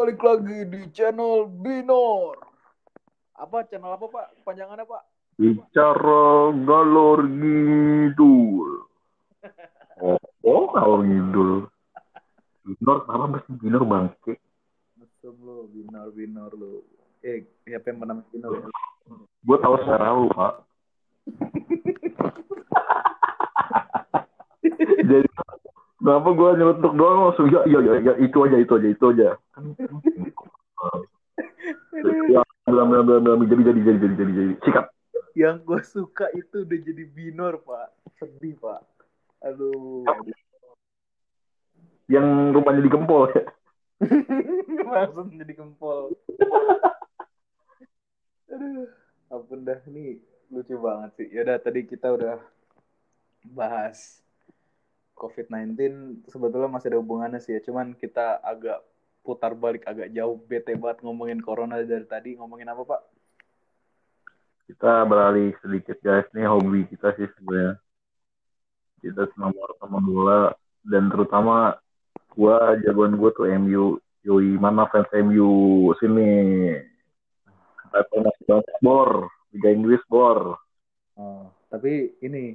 balik lagi di channel Binor. Apa channel apa Pak? Panjangannya Pak? Bicara galor ngidul. Oh, oh galor ngidul. Binor, apa mesti Binor bangke? Mesum lu, Binor, Binor lu. Eh, siapa yang pernah Binor ya? Gue tahu secara lu, Pak. Jadi, kenapa gue nyelotok doang langsung, ya, ya, ya, ya, itu aja, itu aja, itu aja. Ya, bilang, bilang, jadi, jadi, jadi, jadi, jadi, jadi. Sikat. Yang gue suka itu udah jadi Binor Pak. Sedih Pak. Aduh. Yang rumahnya di Gempol ya. Langsung jadi gempol. Aduh. Ampun dah, nih lucu banget sih. Yaudah, tadi kita udah bahas COVID-19 sebetulnya masih ada hubungannya sih ya. Cuman kita agak putar balik agak jauh bete banget ngomongin corona dari tadi. Ngomongin apa Pak? Kita beralih sedikit guys, nih hobi kita sih sebenarnya. Kita nomor teman bola dan terutama gua jagoan gua tuh MU. Yoi, mana fans MU sini? Level masih banget bor, Liga Inggris bor. Oh, tapi ini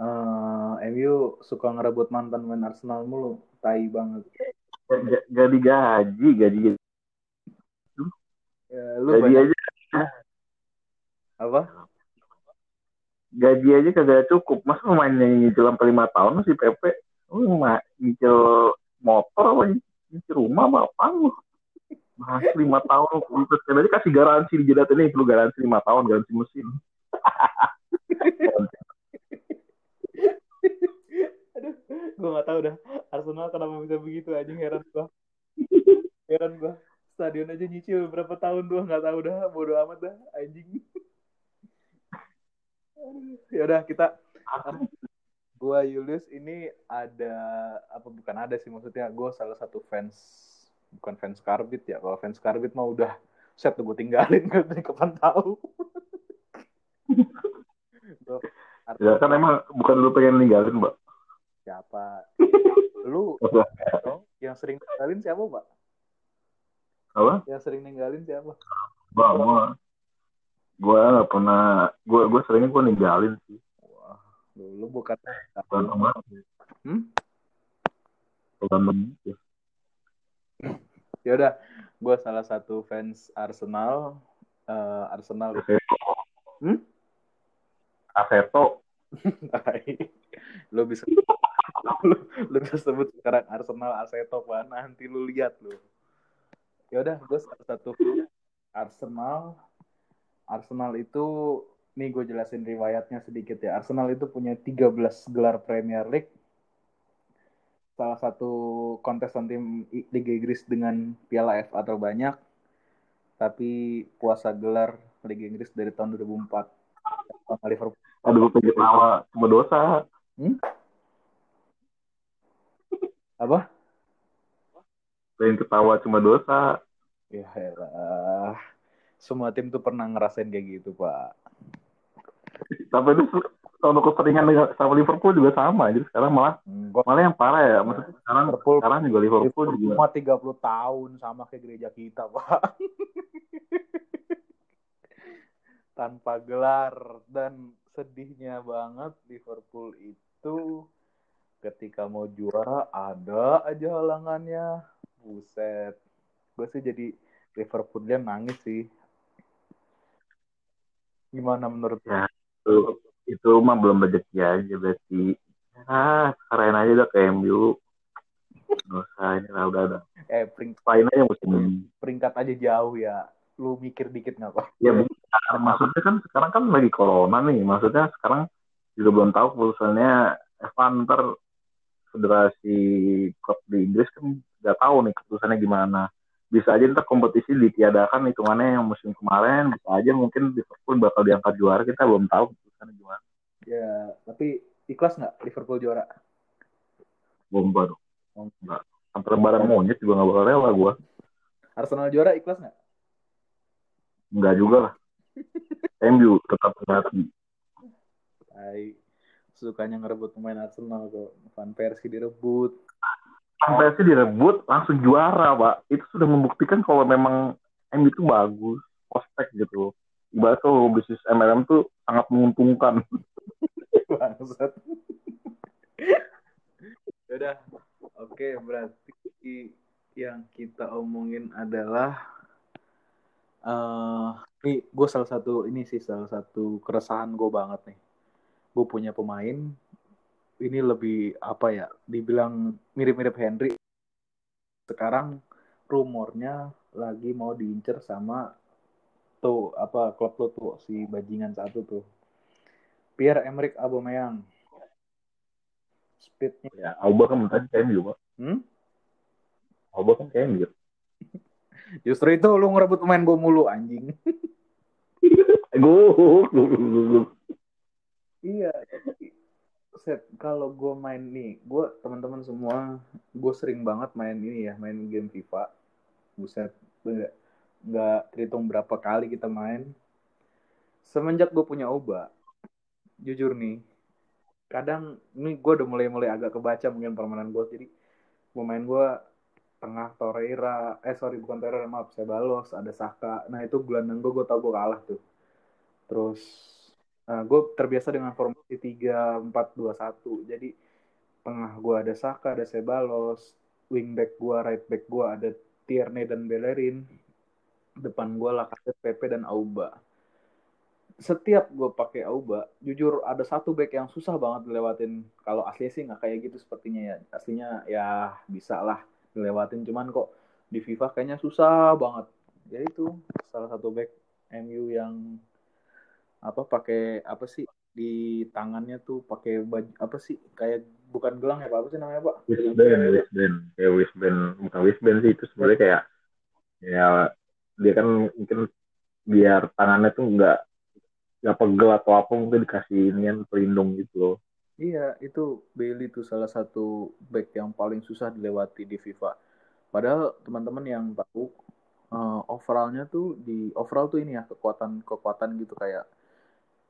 eh, MU suka ngerebut mantan main Arsenal mulu, tai banget. Gak, gak, gak digaji, gaji Ya, lu gaji banyak aja apa? gaji aja kagak cukup. Masa lu mainnya nyicil sampai lima tahun si Pepe? Lu ma- nyicil motor apa nyicil rumah apa apa lu? Mas lima tahun, terus aja kasih garansi di jedat ini perlu garansi lima tahun, garansi mesin. Aduh, gue gak tahu dah Arsenal kenapa bisa begitu anjing heran gua. Heran gua. Stadion aja nyicil berapa tahun tuh nggak tahu dah, bodo amat dah anjing. Ya udah kita gua Julius ini ada apa bukan ada sih maksudnya gue salah satu fans bukan fans Karbit ya kalau fans Karbit mah udah set tuh gue tinggalin dari kapan tahu Gua Ya kan emang bukan lu pengen ninggalin, Mbak. Siapa lu yang sering ninggalin siapa pak Apa? yang sering ninggalin siapa Mbak, gua gua gak pernah gua gua seringnya gua ninggalin sih. wah lu, lu bukan Bukan teman. hmm? Bukan teman. ya udah gue salah satu fans Arsenal Eh, Arsenal Aveto. Hmm? Aveto. lu bisa lu, lu sebut sekarang Arsenal Aseto Pak. nanti lu lihat lu ya udah gue satu Arsenal Arsenal itu nih gue jelasin riwayatnya sedikit ya Arsenal itu punya 13 gelar Premier League salah satu kontestan tim Liga Inggris dengan Piala FA terbanyak tapi puasa gelar Liga Inggris dari tahun 2004 sama Liverpool Aduh, pengen ketawa. Cuma dosa. Apa Pengen ketawa cuma dosa. Ya elah. Semua tim tuh pernah ngerasain kayak gitu, Pak. Tapi itu tahun keseringan sama Liverpool juga sama. Jadi sekarang malah Enggak, malah yang parah ya. Maksudnya sekarang Liverpool sekarang juga Liverpool juga. cuma 30 tahun sama kayak gereja kita, Pak. Tanpa gelar dan sedihnya banget Liverpool itu ketika mau juara ada aja halangannya. Buset. Gue sih jadi Liverpool dia nangis sih. Gimana menurut? Ya, itu, itu mah belum rezeki aja berarti. Ah, keren aja udah ke MU. Nggak usah ini lah udah ada. Eh, peringkat aja musim ini. peringkat aja jauh ya. Lu mikir dikit nggak pak? Ya bukan. Maksudnya kan sekarang kan lagi corona nih. Maksudnya sekarang juga belum tahu keputusannya Evan ntar federasi klub di Inggris kan nggak tahu nih keputusannya gimana. Bisa aja ntar kompetisi ditiadakan hitungannya yang musim kemarin. Bisa aja mungkin Liverpool bakal diangkat juara. Kita belum tahu keputusannya gimana. Ya, tapi ikhlas nggak Liverpool juara? Bomba dong. Enggak. Sampai lebaran monyet juga nggak bakal rela gue. Arsenal juara ikhlas nggak? Enggak juga lah. MU tetap hati. Hai, sukanya ngerebut pemain Arsenal kok. Van Persie direbut. sampai sih direbut langsung juara pak. Itu sudah membuktikan kalau memang M itu bagus prospek gitu ibarat tuh bisnis MLM tuh sangat menguntungkan. Bangsat. Udah. Oke berarti yang kita omongin adalah uh, ini gue salah satu ini sih salah satu keresahan gue banget nih punya pemain ini lebih apa ya dibilang mirip-mirip Henry. Sekarang rumornya lagi mau diincer sama tuh apa klub lo tuh si bajingan satu tuh. Pierre Emerick Aubameyang. Speednya ya Auba kan kayak juga hmm? Auba kan kayak gitu justru itu lu ngerebut pemain gue mulu anjing. Gue iya set kalau gue main nih gue teman-teman semua gue sering banget main ini ya main game FIFA. Buset nggak nggak terhitung berapa kali kita main. Semenjak gue punya oba jujur nih kadang ini gue udah mulai-mulai agak kebaca mungkin permainan gue jadi pemain gue tengah Torreira eh sorry bukan Torreira maaf saya balos ada Saka. Nah itu gelandang gue gue tau gue kalah tuh. Terus Nah, gue terbiasa dengan formasi 3-4-2-1. Jadi tengah gue ada Saka, ada Sebalos, wingback gue, right back gue ada Tierney dan Bellerin, depan gue Lacazette, Pepe dan Auba. Setiap gue pakai Auba, jujur ada satu back yang susah banget dilewatin. Kalau asli sih nggak kayak gitu sepertinya ya. Aslinya ya bisa lah dilewatin, cuman kok di FIFA kayaknya susah banget. Ya itu salah satu back MU yang apa pakai apa sih di tangannya tuh pakai baju apa sih kayak bukan gelang ya pak? Apa sih namanya pak? Wristband wristband. Kayak wristband bukan wristband sih itu sebenarnya kayak ya dia kan mungkin biar tangannya tuh nggak nggak pegel atau apa mungkin dikasih inian pelindung gitu loh. Iya itu Bailey tuh salah satu back yang paling susah dilewati di FIFA. Padahal teman-teman yang tahu uh, overallnya tuh di overall tuh ini ya kekuatan kekuatan gitu kayak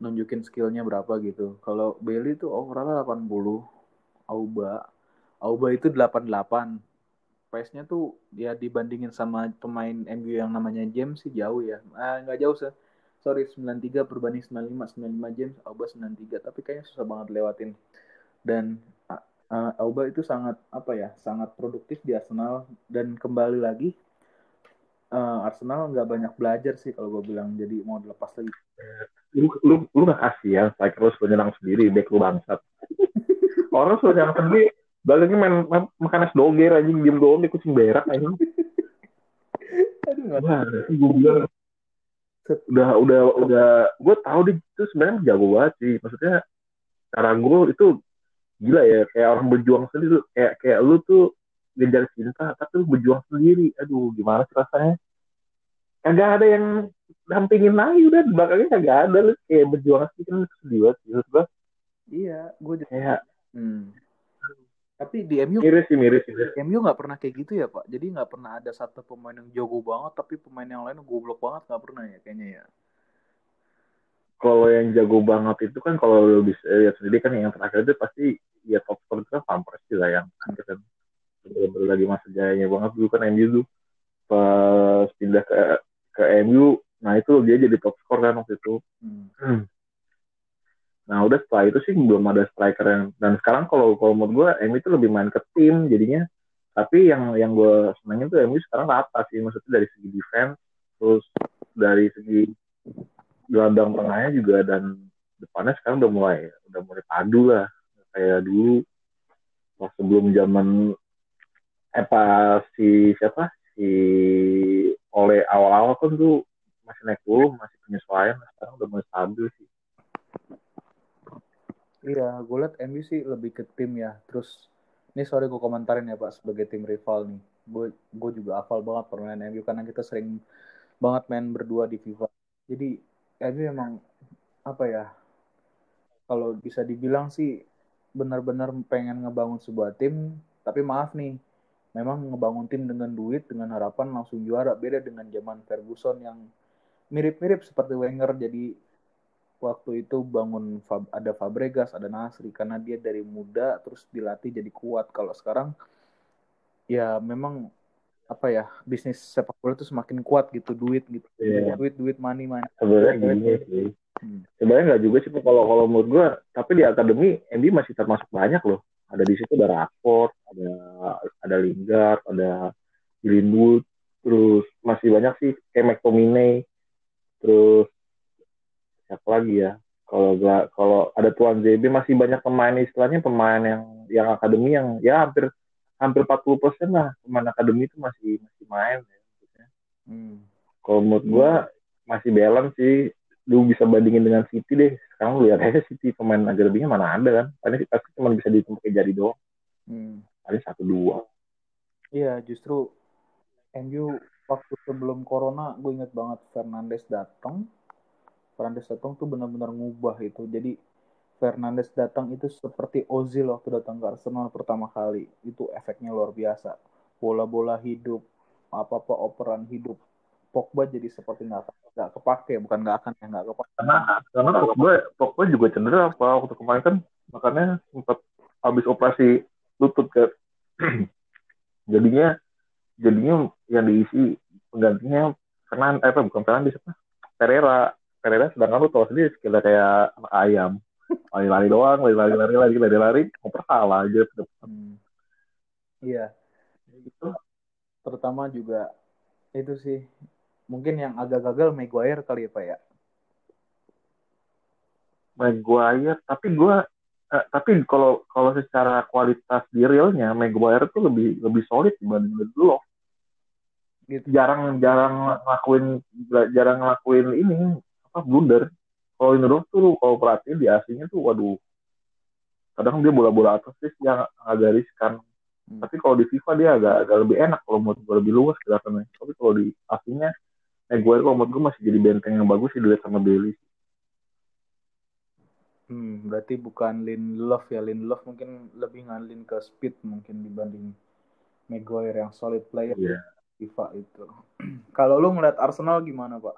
nunjukin skillnya berapa gitu. Kalau Bailey itu overall 80, Auba, Auba itu 88. Pace-nya tuh ya dibandingin sama pemain MU yang namanya James sih jauh ya. Ah nggak jauh sih. Sorry 93 perbanding 95, 95 James, Auba 93. Tapi kayaknya susah banget lewatin. Dan uh, Auba itu sangat apa ya, sangat produktif di Arsenal dan kembali lagi uh, Arsenal nggak banyak belajar sih kalau gue bilang jadi mau dilepas lagi lu lu lu gak kasih ya striker lu sudah nyerang sendiri back lu bangsat. Orang sudah nyerang sendiri baliknya main, main makan es doger aja diem doang di kucing berak aja aduh nah, gue bilang. Udah udah udah gue tahu dia itu sebenarnya jago banget sih maksudnya cara gue itu gila ya kayak orang berjuang sendiri kayak kayak lu tuh ngejar cinta tapi lu berjuang sendiri. Aduh gimana sih rasanya? Kagak ada yang dampingin lagi udah di belakangnya kagak ada lu kayak berjuang sih kan sedih banget gitu gua. Iya gue juga. Kayak hmm. tapi di MU miris sih miris sih MU nggak pernah kayak gitu ya pak. Jadi nggak pernah ada satu pemain yang jago banget tapi pemain yang lain goblok banget nggak pernah ya kayaknya ya. Kalau yang jago banget itu kan kalau lo bisa lihat sendiri kan yang terakhir itu pasti ya top score itu kan Van Persie lah yang kan. Bener-bener lagi masa jayanya banget dulu kan MU tuh. Pas pindah ke ke MU nah itu dia jadi top skor kan waktu itu. Hmm. nah udah setelah itu sih belum ada striker yang dan sekarang kalau kalau menurut gue MU itu lebih main ke tim jadinya. Tapi yang yang gue senengin tuh MU sekarang rata sih maksudnya dari segi defense terus dari segi gelandang tengahnya juga dan depannya sekarang udah mulai udah mulai padu lah kayak dulu. Pas sebelum zaman eh pas si siapa? Si oleh awal-awal kan tuh masih naik masih penyesuaian sekarang udah mulai stabil sih. Iya gue liat MU sih lebih ke tim ya. Terus ini sorry gue komentarin ya pak sebagai tim rival nih. Gue gue juga hafal banget permainan MU karena kita sering banget main berdua di FIFA. Jadi MU emang apa ya kalau bisa dibilang sih benar-benar pengen ngebangun sebuah tim tapi maaf nih memang ngebangun tim dengan duit dengan harapan langsung juara. Beda dengan zaman Ferguson yang mirip-mirip seperti Wenger. Jadi waktu itu bangun ada Fabregas ada Nasri. Karena dia dari muda terus dilatih jadi kuat. Kalau sekarang ya memang apa ya bisnis sepak bola itu semakin kuat gitu. Duit gitu. Iya. duit duit money money. Sebenarnya gini sih Hmm. sebenarnya nggak juga sih kalau kalau menurut gue tapi di akademi MB masih termasuk banyak loh. Ada di situ ada Rashford ada ada Lingard ada Greenwood. Terus masih banyak sih kayak McTominay terus siapa lagi ya kalau nggak kalau ada Tuan JB masih banyak pemain istilahnya pemain yang yang akademi yang ya hampir hampir 40 persen lah pemain akademi itu masih masih main ya, maksudnya. Hmm. kalau menurut gue masih balance sih lu bisa bandingin dengan City deh sekarang lu lihat aja City pemain akademinya mana ada kan paling pasti cuma bisa dihitung pakai jari doang Hmm. paling satu dua Iya justru MU waktu sebelum corona gue inget banget Fernandes datang Fernandes datang tuh benar-benar ngubah itu. Jadi Fernandes datang itu seperti Ozil waktu datang ke Arsenal pertama kali. Itu efeknya luar biasa. Bola-bola hidup apa-apa operan hidup Pogba jadi seperti nggak nggak kepake. Bukan nggak akan ya nggak kepake. Karena karena Pogba Pogba juga cedera apa waktu kemarin kan. Makanya sempat habis operasi lutut kan. Jadinya jadinya yang diisi penggantinya Fernan eh apa bukan Fernandes apa? Pereira. Pereira sedangkan lu tahu sendiri sekitar kayak anak ayam. Lari-lari doang lari-lari lari-lari lari-lari ngoper salah aja Hmm. iya. Gitu. Terutama juga itu sih mungkin yang agak gagal Maguire kali ya Pak ya? Maguire tapi gue eh, tapi kalau kalau secara kualitas di realnya Maguire tuh lebih lebih solid dibanding Lindelof gitu. Jarang jarang ngelakuin jarang ngelakuin ini apa blunder. Kalau Lindelof tuh kalau perhatiin di aslinya tuh waduh. Kadang dia bola-bola atas sih yang agak riskan. Hmm. tapi kalau di FIFA dia agak agak lebih enak kalau menurut gue lebih luas kelihatannya. Tapi kalau di aslinya Maguire kalau menurut gue masih jadi benteng yang bagus sih dilihat sama Bailey. Hmm, berarti bukan Lindelof ya. Lindelof mungkin lebih ngandelin ke speed mungkin dibanding Maguire yang solid player. Iya. FIFA itu. Kalau lu ngeliat Arsenal gimana, Pak?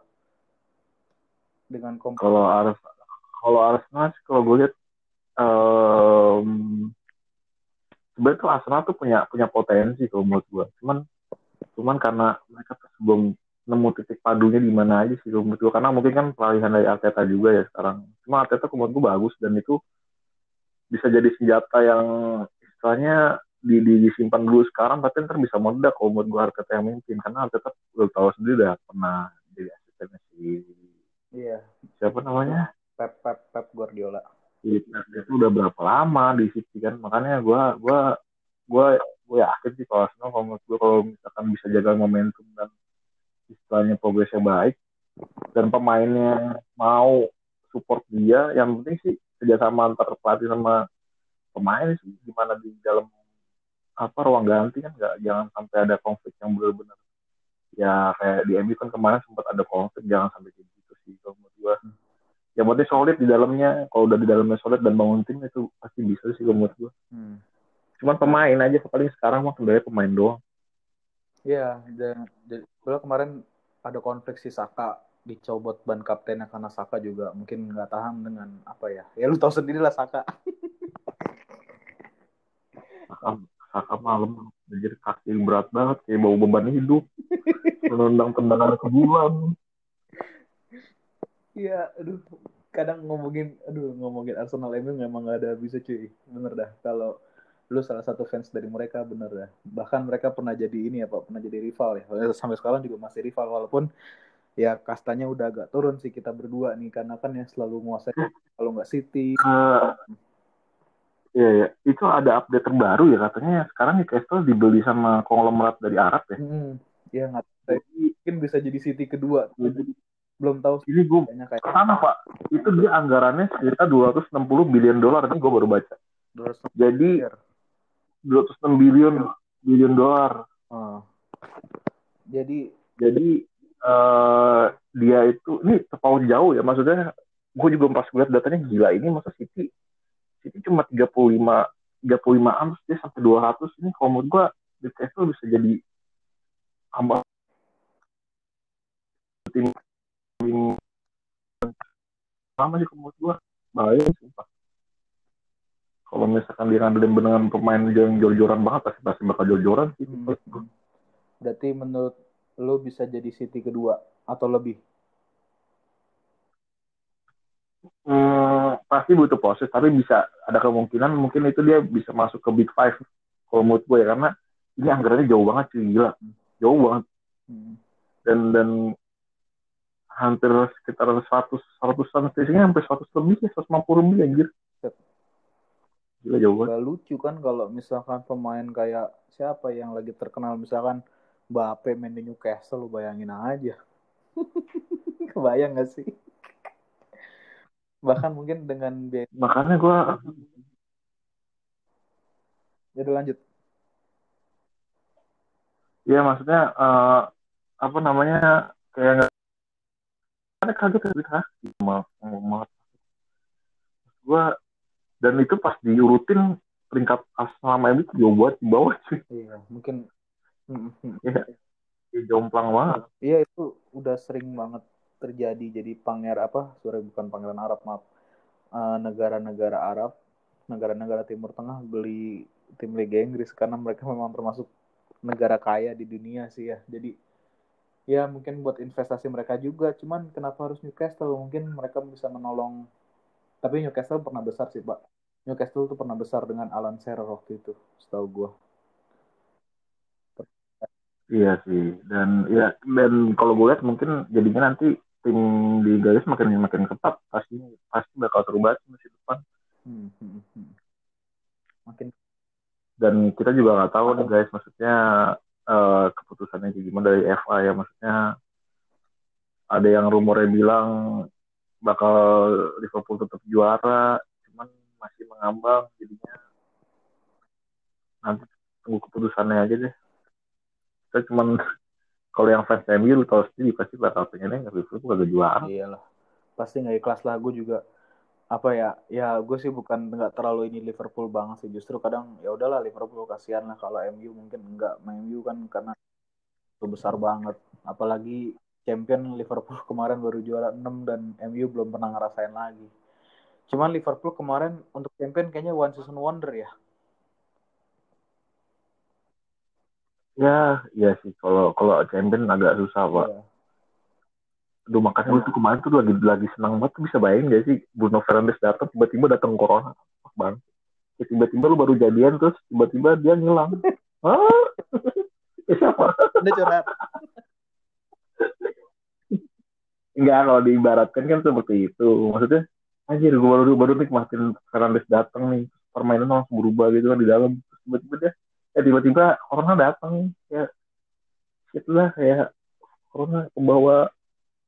Dengan komp kalau Ars kalau Arsenal kalau gue lihat em, sebenarnya tuh Arsenal tuh punya punya potensi kalau menurut gue cuman cuman karena mereka tuh belum nemu titik padunya di mana aja sih menurut gue karena mungkin kan pelarihan dari Arteta juga ya sekarang cuma Arteta menurut gue bagus dan itu bisa jadi senjata yang istilahnya di, di disimpan dulu sekarang tapi ntar bisa meledak kalau menurut gue Arteta yang mimpin. Karena Arteta udah tahu sendiri udah pernah jadi asistennya si Iya, siapa namanya? Pep Pep Pep Guardiola. itu udah berapa lama di City kan? Makanya gue gua gua gue yakin sih kalau Arsenal kalau menurut gue kalau misalkan bisa jaga momentum dan istilahnya progresnya baik dan pemainnya mau support dia yang penting sih kerjasama antar pelatih sama pemain sih. Gimana di dalam apa ruang ganti kan nggak jangan sampai ada konflik yang benar-benar ya kayak di MU kan kemarin sempat ada konflik jangan sampai kayak gitu sih kalau menurut gue yang penting solid di dalamnya kalau udah di dalamnya solid dan bangun tim itu pasti bisa sih kalau menurut gue Hmm. cuman pemain aja paling sekarang mah kendalanya pemain doang Iya, dan gua kemarin ada konflik si Saka dicobot ban kaptennya karena Saka juga mungkin nggak tahan dengan apa ya. Ya lu tahu sendiri lah Saka. Saka malam anjir kaki berat banget kayak bawa beban hidup menendang tendangan ke bulan Iya, aduh. Kadang ngomongin, aduh ngomongin Arsenal MU memang gak ada bisa cuy. Bener dah. Kalau lu salah satu fans dari mereka bener dah. Bahkan mereka pernah jadi ini ya Pak, pernah jadi rival ya. Sampai sekarang juga masih rival walaupun ya kastanya udah agak turun sih kita berdua nih karena kan yang selalu menguasai kalau nggak City. Eh, Iya ya, itu ada update terbaru ya katanya sekarang Newcastle dibeli sama konglomerat dari Arab ya. Hmm, ya nggak mungkin bisa jadi City kedua. Belum tahu sih Ini gue kayaknya kayak sana pak, itu dia anggarannya sekitar 260 bilion dolar ini gue baru baca. terus Jadi 206 bilion bilion dolar. Ah. Jadi Jadi eh dia itu ini terpaut jauh ya maksudnya gue juga pas gue datanya gila ini masa City City cuma 35 35 an dia sampai 200 ini kalau menurut gue Newcastle bisa jadi tambah tim tim sama sih menurut gue bahaya sumpah kalau misalkan dia ngandelin dengan pemain yang jor-joran banget pasti pasti bakal jor-joran sih. Hmm. Berarti menurut lo bisa jadi City kedua atau lebih? Hmm, pasti butuh proses tapi bisa ada kemungkinan mungkin itu dia bisa masuk ke big five kalau menurut gue ya karena ini anggarannya jauh banget sih gila jauh banget Hmm. dan dan hampir sekitar 100 100-an sisinya sampai 100 lebih ya 150 lebih anjir gila jauh banget Gak lucu kan kalau misalkan pemain kayak siapa yang lagi terkenal misalkan Mbappe main di Newcastle lu bayangin aja. Kebayang gak sih? Bahkan mungkin dengan biaya makanya gue jadi lanjut. ya maksudnya eh, apa namanya kayak nggak ada kaget ya hah mal gue dan itu pas diurutin peringkat sama MU jauh banget di bawah cuy. Iya, mungkin. Mm, mm. ya, ya jomplang banget. Iya itu udah sering banget terjadi jadi panger apa? Sorry bukan pangeran Arab maaf. Eh, negara-negara Arab, negara-negara Timur Tengah beli tim Liga Inggris karena mereka memang termasuk negara kaya di dunia sih ya. Jadi ya mungkin buat investasi mereka juga. Cuman kenapa harus Newcastle? Mungkin mereka bisa menolong. Tapi Newcastle pernah besar sih pak. Newcastle tuh pernah besar dengan Alan Shearer waktu itu, setahu gua. iya sih dan ya dan kalau gue lihat mungkin jadinya nanti tim di Garis makin makin ketat pasti pasti bakal seru banget musim depan. Hmm, hmm, hmm. Makin dan kita juga nggak tahu nih guys maksudnya eh, keputusannya kayak gimana dari FA ya maksudnya ada yang rumornya bilang bakal Liverpool tetap juara cuman masih mengambang jadinya. Nanti tunggu keputusannya aja deh. Kita cuman kalau yang fans MU lu tahu sendiri pasti bakal pengennya Liverpool kagak juara iyalah. Pasti nggak ikhlas lah. Gue juga apa ya? Ya gue sih bukan nggak terlalu ini Liverpool banget sih. Justru kadang ya udahlah Liverpool kasihan lah kalau MU mungkin enggak. MU kan karena besar banget. Apalagi champion Liverpool kemarin baru juara 6 dan MU belum pernah ngerasain lagi. Cuman Liverpool kemarin untuk champion kayaknya one season wonder ya. Ya iya sih. Kalau kalau champion agak susah pak. Iya. Aduh makanya gue tuh kemarin tuh lagi lagi senang banget. Tuh bisa bayangin gak sih Bruno Fernandes datang tiba-tiba datang corona. Bang Ya, tiba-tiba lu baru jadian terus tiba-tiba dia ngilang. Hah? Ya, siapa? Udah curhat. enggak kalau diibaratkan kan seperti itu. Maksudnya anjir gue baru baru nikmatin Fernandes datang nih. Permainan langsung berubah gitu kan di dalam. Terus tiba-tiba dia ya tiba-tiba corona datang ya itulah kayak corona membawa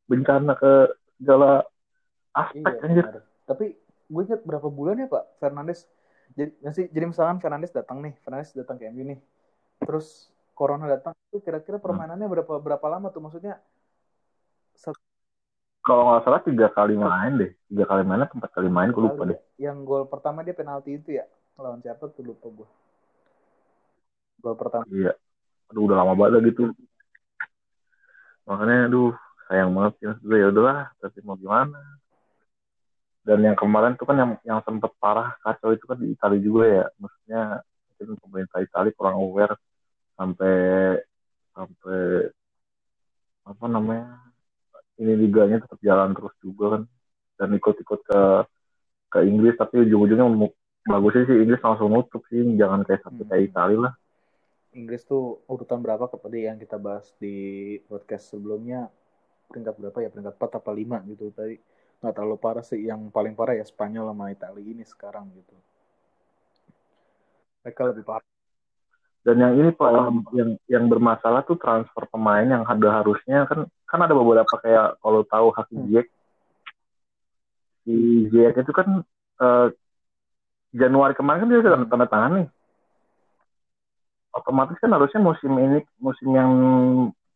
bencana ke segala aspek Iya, anjir benar. Tapi gue ingat berapa bulan ya Pak Fernandes. Jadi, nggak sih, jadi misalkan Fernandes datang nih, Fernandes datang ke MU nih. Terus Corona datang, itu kira-kira permainannya berapa berapa lama tuh? Maksudnya satu kalau nggak salah tiga kali main deh tiga kali main atau empat kali main gue lupa deh ya. Yang gol pertama dia penalti itu ya. Lawan siapa tuh lupa gue. Gol pertama. iya. Aduh udah lama banget gitu makanya aduh sayang banget sih maksud gue ya udahlah tapi mau gimana? Dan yang kemarin tuh kan yang yang sempet parah kacau itu kan di Italia juga ya. Maksudnya mungkin pemerintah Italia kurang aware sampai sampai apa namanya ini liganya tetap jalan terus juga kan. Dan ikut-ikut ke ke Inggris tapi ujung-ujungnya bagusnya sih Inggris langsung nutup sih. Jangan kayak sampai kayak Hmm. Italia lah Inggris tuh urutan berapa kepada yang kita bahas di podcast sebelumnya? Peringkat berapa ya? Peringkat 4 apa 5 gitu tadi. Nggak terlalu parah sih yang paling parah ya Spanyol sama Italia ini sekarang gitu. Mereka lebih parah. Dan yang ini pak yang, yang yang bermasalah tuh transfer pemain yang ada harusnya. Kan kan ada beberapa kayak kalau tahu Hakim Hmm. Ziyech. Si Ziyech itu kan eh, Januari kemarin kan dia sudah Hmm. tanda tangan nih otomatis kan harusnya musim ini musim yang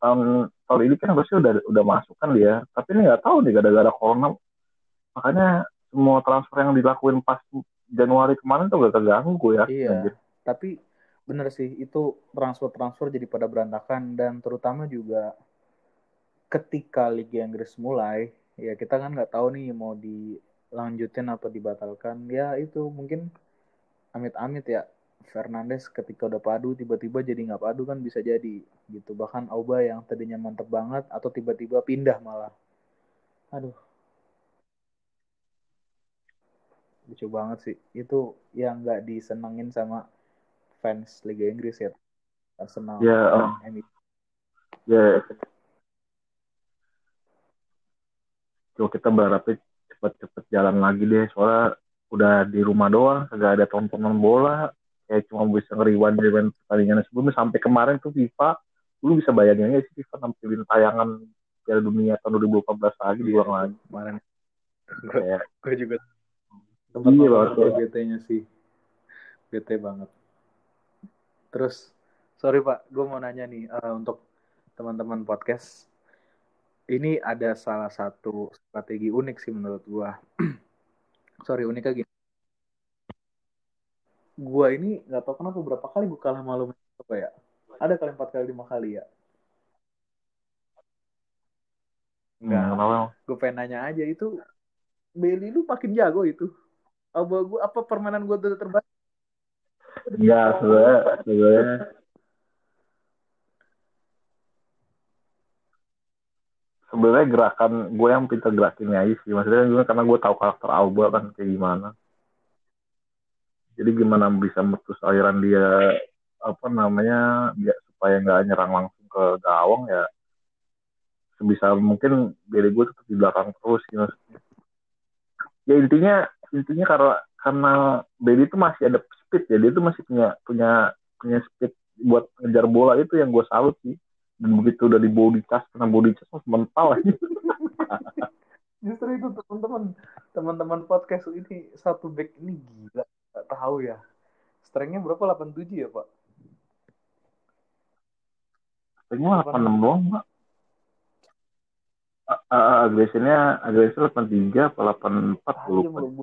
tahun tahun ini kan harusnya udah udah masuk kan dia tapi ini nggak tahu nih gara-gara corona makanya semua transfer yang dilakuin pas Januari kemarin tuh gak keganggu ya Iya, anjir. tapi bener sih itu transfer-transfer jadi pada berantakan dan terutama juga ketika Liga Inggris mulai, ya kita kan nggak tahu nih mau dilanjutin atau dibatalkan. Ya itu mungkin amit-amit ya Fernandes ketika udah padu tiba-tiba jadi nggak padu kan bisa jadi gitu. Bahkan Auba yang tadinya mantep banget atau tiba-tiba pindah malah. Aduh. Lucu banget sih. Itu yang nggak disenengin sama fans Liga Inggris ya. Arsenal Ya, oh. MU. ya. Coba kita berharapnya cepet-cepet jalan lagi deh. Soalnya udah di rumah doang kagak ada tontonan bola kayak cuma bisa ngeriwan dari pertandingan sebelumnya sampai kemarin tuh FIFA lu bisa bayangin aja sih FIFA nampilin tayangan Piala Dunia tahun 2014 lagi diulang lagi kemarin. Kayak gue juga tempat Iya, banget. BT-nya sih. BT banget. Terus sorry pak gue mau nanya nih eh, untuk teman-teman podcast. Ini ada salah satu strategi unik sih menurut gue sorry uniknya gini gue ini nggak tahu kenapa berapa kali gue kalah malu apa ya. Ada kali empat kali lima kali ya. Enggak. hmm, kenapa gue pengen nanya aja itu Bailey lu makin jago itu. Apa gua apa permainan gue udah terbaik? Enggak, sebenarnya sebenarnya sebenarnya gerakan gue yang pintar gerakinnya aja sih. Maksudnya gue karena gue tahu karakter Alba kan kayak gimana jadi gimana bisa memutus aliran dia apa namanya dia supaya nggak nyerang langsung ke gawang ya sebisa mungkin diri gue tetap di belakang terus gitu. Ya intinya intinya karena karena Bailey itu masih ada speed ya dia itu masih punya punya punya speed buat ngejar bola itu yang gue salut sih. Dan begitu udah di body charge kena body charge langsung mental aja. Justru itu teman-teman teman-teman podcast ini satu back ini gila nggak tahu ya. Strengthnya berapa? 87 ya pak? Kayaknya 86 doang mbak uh, agresinya agresi 83 apa 84 gue lupa.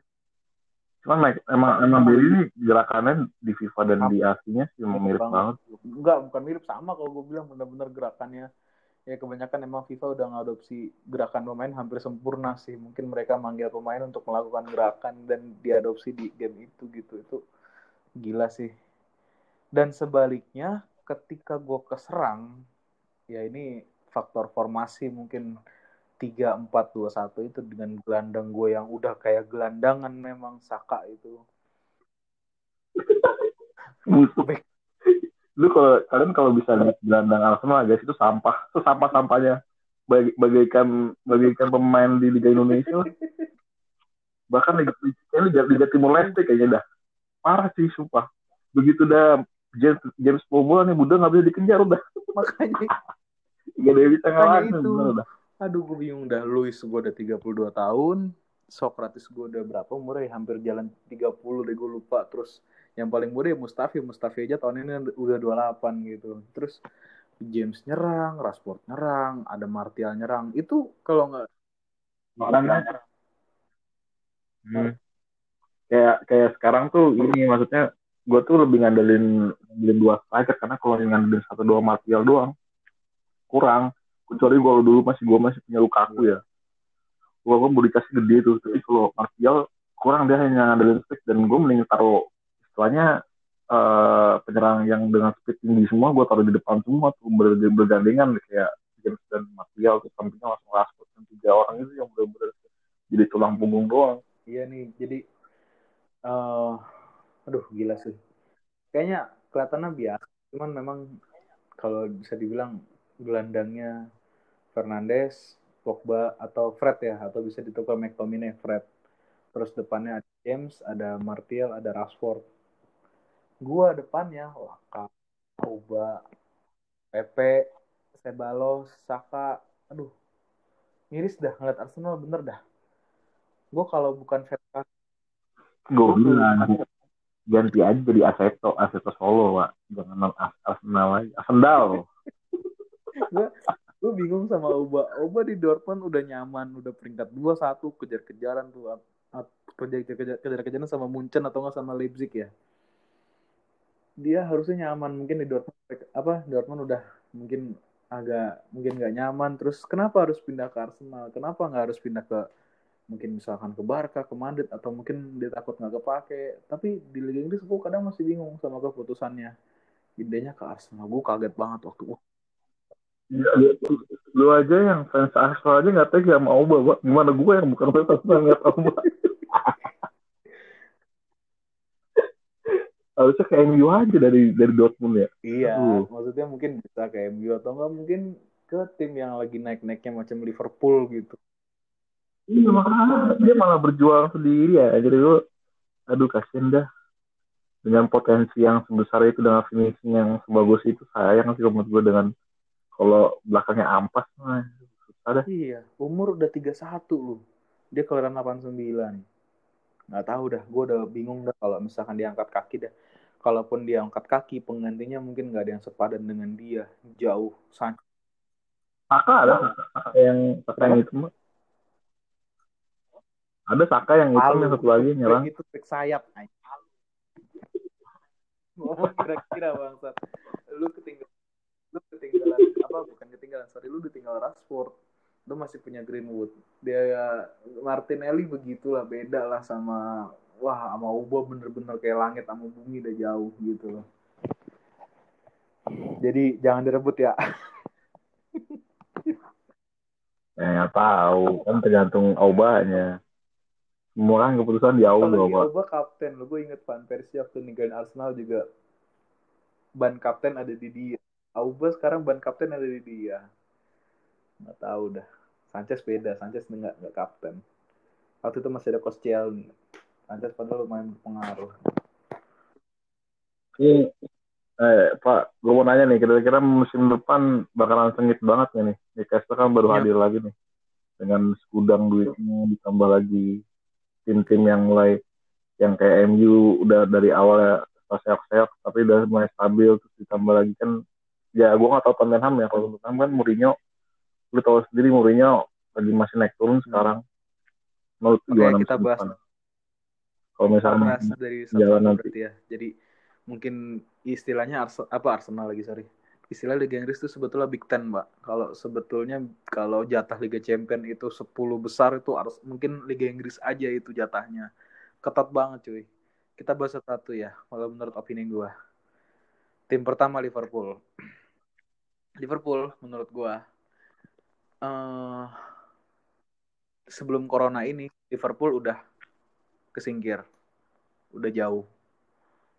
cuman like, emang emang Bailey ini gerakannya di FIFA dan di aslinya sih mirip Banget. banget. Enggak bukan mirip sama kalau gue bilang benar-benar gerakannya ya kebanyakan emang FIFA udah ngadopsi gerakan pemain hampir sempurna sih. Mungkin mereka manggil pemain untuk melakukan gerakan dan diadopsi di game itu gitu. Itu gila sih. Dan sebaliknya ketika gue keserang ya ini faktor formasi mungkin 3 4 2 1 itu dengan gelandang gue yang udah kayak gelandangan memang Saka itu. Busuk lu kalau kalian kalau bisa lihat gelandang Arsenal guys itu sampah. Itu sampah sampahnya Bag, bagaikan bagaikan pemain di Liga Indonesia lah. bahkan Liga, Liga, Liga Timur Leste kayaknya dah. Parah sih sumpah. Begitu dah James James Bobola nih Buddha nggak bisa dikejar udah. Makanya. Gak ada yang bisa ngalahin itu. bener udah aduh gue bingung dah. Luis gue udah 32 tahun. Socrates gue udah berapa umurnya? Hampir jalan 30 deh gue lupa. Terus yang paling muda ya Mustafi Mustafi aja tahun ini udah 28 gitu. Terus James nyerang Rashford nyerang ada Martial nyerang. Itu kalau nggak makanya hmm. kayak kayak sekarang tuh ini maksudnya gue tuh lebih ngandelin ngandelin dua striker karena kalau ngandelin satu dua Martial doang kurang. Kecuali gue dulu masih gue masih punya Lukaku ya. Gue gue body charge gede tuh tapi kalau Martial kurang dia hanya ngandelin speed dan gue mending taruh istilahnya uh, penyerang yang dengan speed tinggi semua gue taruh di depan semua tuh ber bergandengan kayak James dan Martial terus sampingnya langsung Rashford dan tiga orang itu yang benar-benar jadi tulang punggung doang. Iya nih jadi uh, aduh gila sih. Kayaknya kelihatannya biasa cuman memang kalau bisa dibilang gelandangnya Fernandes Pogba atau Fred ya atau bisa ditukar McTominay Fred. Terus depannya ada James ada Martial ada Rashford gua depannya Laka Pogba Pepe Sebalos Saka. Aduh miris dah ngeliat Arsenal bener dah. Gue kalau bukan Fred gue bilang ganti aja jadi Aseto Aseto Solo pak jangan Arsenal lagi Arsenal. Gue gue bingung sama Oba. Oba di Dortmund udah nyaman udah peringkat dua satu kejar-kejaran tuh kejar kejar-kejaran sama Munchen atau nggak sama Leipzig ya dia harusnya nyaman mungkin di Dortmund apa Dortmund udah mungkin agak mungkin nggak nyaman terus kenapa harus pindah ke Arsenal kenapa nggak harus pindah ke mungkin misalkan ke Barca, ke Madrid atau mungkin dia takut nggak kepake. Tapi di Liga Inggris gue kadang masih bingung sama keputusannya. Idenya ke Arsenal, gue kaget banget waktu uh, Ya, lu, aja yang fans Arsenal aja nggak tega sama Auba, Pak. Gimana gue yang bukan fans Arsenal nggak Auba? Harusnya kayak MU aja dari dari Dortmund ya. Iya, Uh. maksudnya mungkin bisa ke MU atau enggak mungkin ke tim yang lagi naik-naiknya macam Liverpool gitu. Iya makanya dia malah berjuang sendiri ya. Jadi lu, aduh kasian dah. Dengan potensi yang sebesar itu dengan finishing yang sebagus itu sayang sih menurut gue dengan kalau belakangnya ampas nah, susah dah. Iya, umur udah 31 lu. Dia kelahiran 89. Nggak tahu dah, gue udah bingung dah kalau misalkan diangkat kaki dah. Kalaupun dia angkat kaki, penggantinya mungkin nggak ada yang sepadan dengan dia. Jauh. San Saka ada Saka yang Saka yang. Ada Saka yang hitam yang satu lagi nyerang. Itu back sayap. Ngomong kira-kira bangsat. Lu ketinggalan lu ketinggalan apa bukan ketinggalan sorry lu ketinggalan Rashford lu masih punya Greenwood dia Martinelli begitulah beda lah sama wah sama Ubo bener-bener kayak langit sama bumi udah jauh gitu loh. Jadi jangan direbut ya. Ya nggak tahu. Kan tergantung Aubanya. Semua kan keputusan di Auba, Pak. Ubo kapten. Lo gue inget Van Persie waktu ninggalin Arsenal juga. Ban kapten ada di dia. Auba sekarang ban kapten ada di dia. Nggak tahu dah. Sanchez beda. Sanchez nggak nggak kapten. Waktu itu masih ada Koscielny Sanchez padahal lumayan berpengaruh Ini, eh, Pak, gue mau nanya nih, kira-kira musim depan bakalan sengit banget nggak nih? Newcastle kan baru Iya. hadir lagi nih. Dengan segudang duitnya, ditambah lagi tim-tim yang mulai, yang kayak MU udah dari awal ya, seok-seok, tapi udah mulai stabil, terus ditambah lagi kan, ya gue gak tau Tottenham ya, kalau Tottenham kan Mourinho, lu tau sendiri Mourinho lagi masih naik turun sekarang. Menurut Oke, gimana kita bahas. depan? Kalau misalnya dari jalan nanti. ya. Jadi mungkin istilahnya Ars apa Arsenal lagi sorry. Istilah Liga Inggris itu sebetulnya Big Ten mbak. Kalau sebetulnya kalau jatah Liga Champion itu 10 besar itu harus mungkin Liga Inggris aja itu jatahnya. Ketat banget cuy. Kita bahas satu ya kalau menurut opini gua. Tim pertama Liverpool. Liverpool menurut gua eh sebelum corona ini Liverpool udah kesingkir udah jauh.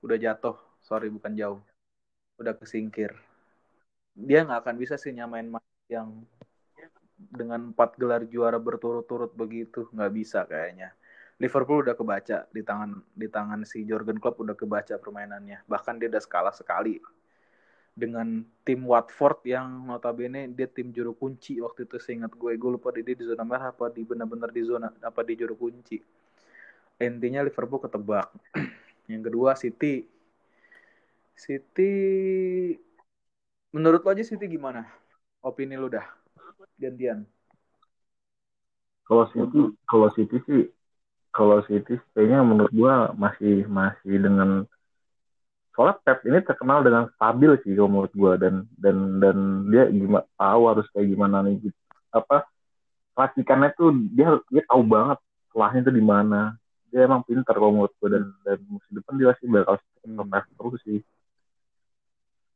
Udah jatuh. Sorry bukan jauh. Udah kesingkir dia nggak akan bisa sih nyamain yang dengan empat gelar juara berturut-turut begitu. Nggak bisa kayaknya. Liverpool udah kebaca di tangan di tangan si Jurgen Klopp udah kebaca permainannya. Bahkan dia udah skala sekali dengan tim Watford yang notabene dia tim juru kunci waktu itu. Seingat gue gue lupa dia di zona merah apa di benar-benar di zona apa di juru kunci intinya Liverpool ketebak. Yang kedua City. City menurut lo aja City gimana? Opini lu dah. Gantian. Kalau City, kalau City sih, kalau City kayaknya menurut gua masih masih dengan soalnya Pep ini terkenal dengan stabil sih kalau menurut gua. Dan dan dan dia gimana tahu harus kayak gimana nih gitu. apa racikannya tuh dia dia tahu banget celahnya tuh di mana dia emang pintar kalau menurut gua dan dan musim depan dia pasti bakal Hmm. Pep terus sih.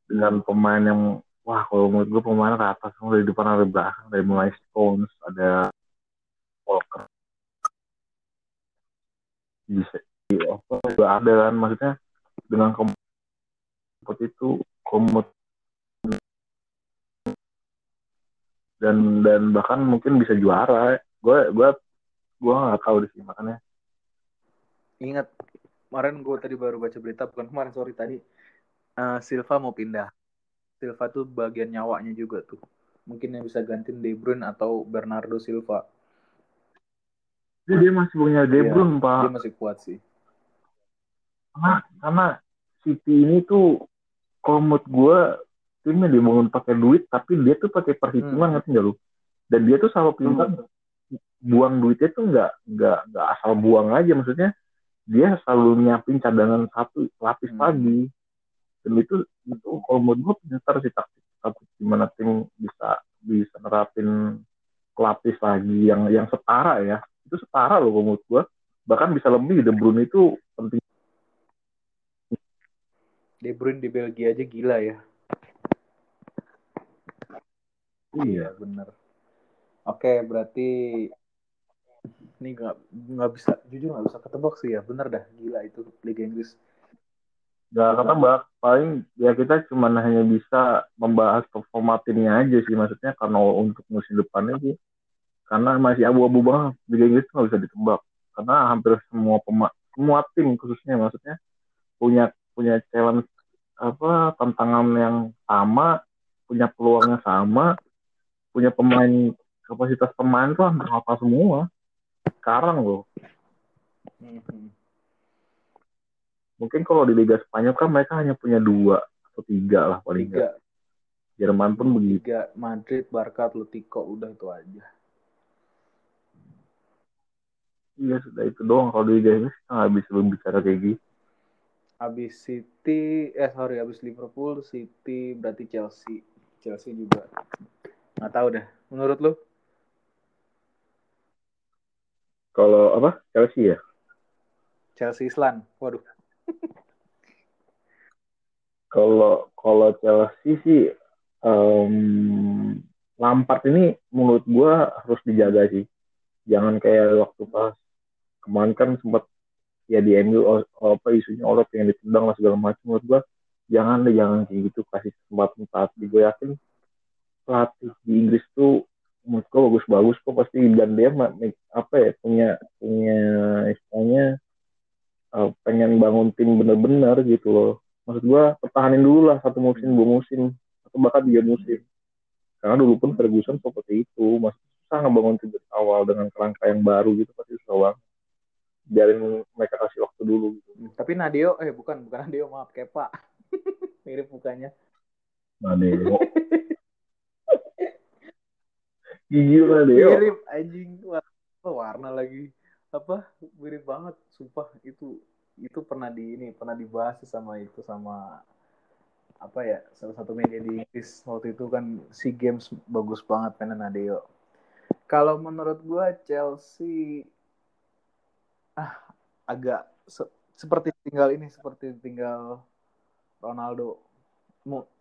Dengan pemain yang wah kalau menurut gua pemain ke atas semua dari depan sampai belakang dari mulai Stones ada Walker. Bisa. Apa juga ada kan maksudnya dengan kom- seperti itu komut dan dan bahkan mungkin bisa juara. Gue gue gue nggak tahu sini makanya ingat kemarin gue tadi baru baca berita bukan kemarin sorry tadi Eh, Silva mau pindah. Silva tuh bagian nyawanya juga tuh. Mungkin yang bisa gantiin De Bruyne atau Bernardo Silva. Dia, dia masih punya De Iya, Bruyne pak. dia masih kuat sih. Karena karena City ini tuh kalau menurut gue timnya dibangun pakai duit tapi dia tuh pakai perhitungan Hmm. ngerti nggak lu? Dan dia tuh selalu pintar buang duitnya tuh nggak nggak nggak asal buang aja maksudnya dia selalu nyiapin cadangan satu lapis Hmm. lagi. Dan itu itu kalau menurut gue pintar sih taktik taktik gimana tim bisa bisa nerapin lapis lagi yang yang setara ya. Itu setara loh menurut gue bahkan bisa lebih De Bruyne itu penting. De Bruyne di Belgia aja gila ya. Iya. Bener. Oke berarti ini nggak nggak bisa jujur nggak bisa ketebak sih ya. Bener dah gila itu Liga Inggris. Gak ketebak, paling ya kita cuma hanya bisa membahas performa timnya aja sih. Maksudnya karena untuk musim depannya sih karena masih abu-abu banget. Liga Inggris nggak bisa ditebak. Karena hampir semua pema semua tim khususnya maksudnya punya punya challenge apa tantangan yang sama punya peluangnya sama punya pemain kapasitas pemain tuh hampir apa semua sekarang loh. Mhm. mungkin kalau di Liga Spanyol kan mereka hanya punya dua atau tiga lah paling tiga. nggak. Jerman pun begitu. Tiga Madrid Barca Atletico udah itu aja. Iya sudah itu doang kalau di Liga Inggris. Kita nggak bisa berbicara kayak gitu. Habis City eh sorry habis Liverpool City berarti Chelsea. Chelsea juga. Nggak tahu dah menurut lu kalau apa? Chelsea ya? Chelsea Island waduh. Kalau kalau Chelsea sih em, Lampard ini menurut gua harus dijaga sih. Jangan kayak waktu pas kemarin kan sempat ya di MU apa isunya oleh yang ditendang lah segala macam menurut gua jangan deh jangan kayak gitu. Kasih kesempatan pelatih gue yakin pelatih di Inggris tuh menurut gua bagus-bagus kok pasti dan dia apa ya punya punya istilahnya eh, pengen bangun tim bener-bener gitu loh. Maksud gua pertahanin dulu lah satu musim dua musim atau bahkan tiga musim. Karena dulu pun Ferguson seperti itu masih susah ngebangun tim dari awal dengan kerangka yang baru gitu pasti susah banget. Biarin mereka kasih waktu dulu gitu. Tapi Nadeo eh bukan bukan Nadeo maaf Kepa. Mirip mukanya. Deo gila Deo mirip anjing. Wah, apa warna lagi. Apa? Mirip banget sumpah. Itu itu pernah di ini pernah dibahas sama itu sama apa ya salah satu media di Inggris waktu itu kan si games bagus banget kan Nadeo. Kalau menurut gua Chelsea ah agak se- seperti tinggal ini seperti tinggal Ronaldo.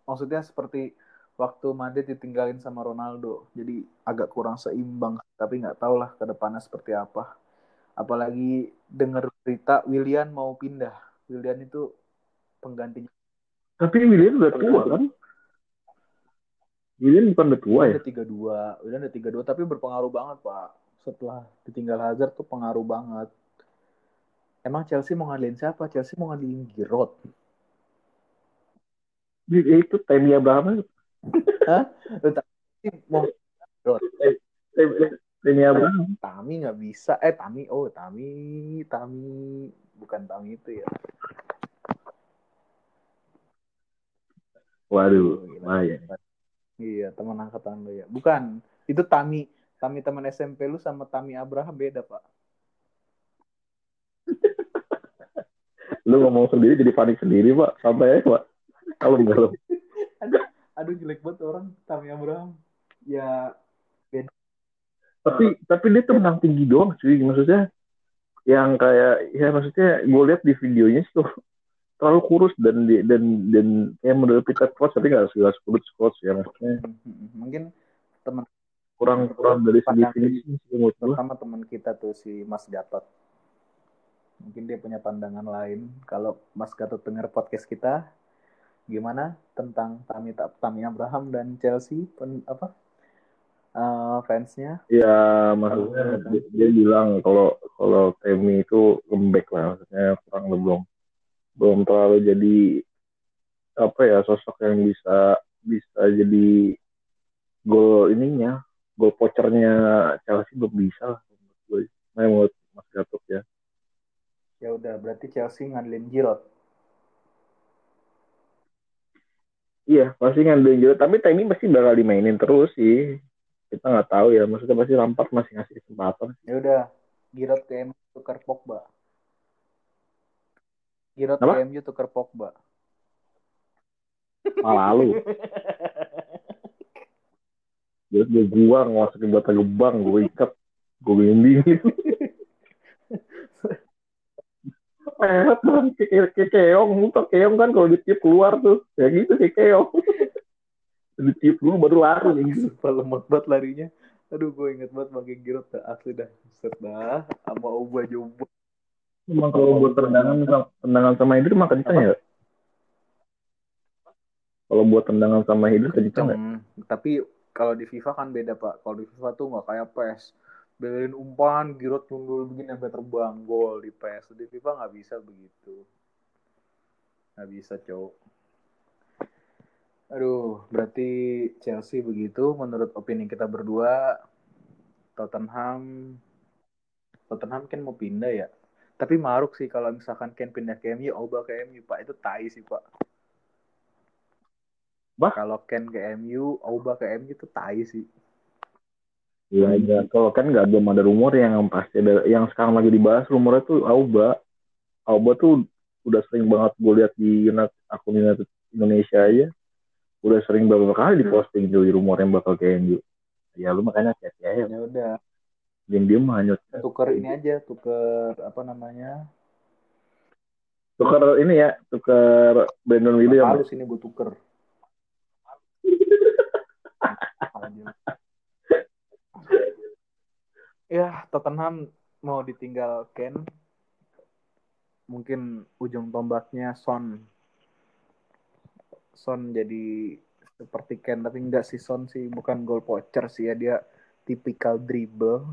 Maksudnya seperti waktu Madrid ditinggalin sama Ronaldo jadi agak kurang seimbang tapi nggak tahu lah ke depannya seperti apa. Apalagi dengar berita Willian mau pindah. Willian itu penggantinya. Tapi William udah tua kan? William bukan udah tua ya? udah tiga dua Willian udah tiga dua tapi berpengaruh banget pak. Setelah ditinggal Hazard tuh pengaruh banget. Emang Chelsea mau ngadilin siapa? Chelsea mau ngadilin Giroud. Ya, itu Tammy Abraham Lu tapi mau Tammy Abraham Tami nggak bisa. Eh Tami oh Tami Tami. Bukan Tami itu ya. Waduh Gila. lumayan iya teman angkatan lu ya. Bukan itu Tami. Tami teman SMP lu sama Tami Abraham beda pak. Lu ngomong sendiri jadi panik sendiri pak. Sampai aja pak. Kalau enggak lo aduh, jelek banget orang Tami Abraham. Ya tapi tapi dia tuh menang tinggi doang cuy maksudnya. Yang kayak ya maksudnya gue lihat di videonya tuh terlalu kurus dan di- dan dan kayak model Peter Crouch tapi nggak segala kurus Crouch ya maksudnya. Mungkin teman kurang kurang dari segi finishing sih menurut pertama teman kita tuh si Mas Gatot. Mungkin dia punya pandangan lain. Kalau Mas Gatot dengar podcast kita gimana tentang Tami Tami Abraham dan Chelsea pen, apa eh, fansnya? Ya maksudnya dia, dia bilang kalau kalau Temi itu lembek lah maksudnya kurang belum belum terlalu jadi apa ya sosok yang bisa bisa jadi gol ininya gol pocernya Chelsea belum bisa lah menurut gue. Nah, menurut Mas Gatot ya. Ya udah berarti Chelsea ngandelin Giroud iya pasti ngandelin juga. Tapi Temi pasti bakal dimainin terus sih. Kita nggak tahu ya maksudnya pasti Lampard masih ngasih kesempatan ya udah Giroud ke MU tukar Pogba. Giroud ke MU tukar Pogba. Malah lu. Terus gue buang masukin bata gebang gue ikat gue bimbing pelet bang kayak kayak keong muter keong kan kalau ditiup keluar tuh kayak gitu kayak keong ditiup dulu baru lari gitu Sumpah lemot banget larinya. Aduh, gue inget banget pakai Giroud dah. Asli dah. Set dah. Sama Oba Jobo. emang kalau buat tendangan tendangan sama Hidri mah kenceng ya kalau buat tendangan sama Hidri kenceng ya Kenceng. Tapi kalau di FIFA kan beda, Pak. Kalau di FIFA tuh nggak kayak PES. Belain umpan, Giroud mundur begini sampai terbang. Gol di PES. Di FIFA nggak bisa begitu. Nggak bisa, cowok. Aduh, berarti Chelsea begitu menurut opini kita berdua. Tottenham Tottenham kan mau pindah ya. Tapi maruk sih kalau misalkan Ken pindah ke MU, Auba ke MU, Pak. Itu tai sih, Pak. Bah? Kalau Ken ke MU, Auba ke MU itu tai sih. Iya aja. Kalau kan nggak belum ada rumor yang pasti ada yang sekarang lagi dibahas rumornya tuh Auba. Auba tuh udah sering banget gue lihat di United, akun United Indonesia aja. Udah sering beberapa kali diposting tuh di rumor yang bakal ke MU. Ya lu makanya hati-hati aja. Ya udah, Diam-diam hanyut. tuker ini aja, tuker apa namanya? Tukar ini ya, tukar Brandon Williams. Halus ini gue tuker. ya, Tottenham mau ditinggal Ken. Mungkin ujung tombaknya Son. Son jadi seperti Ken, tapi enggak sih Son sih, bukan goal poacher sih ya dia tipikal dribble,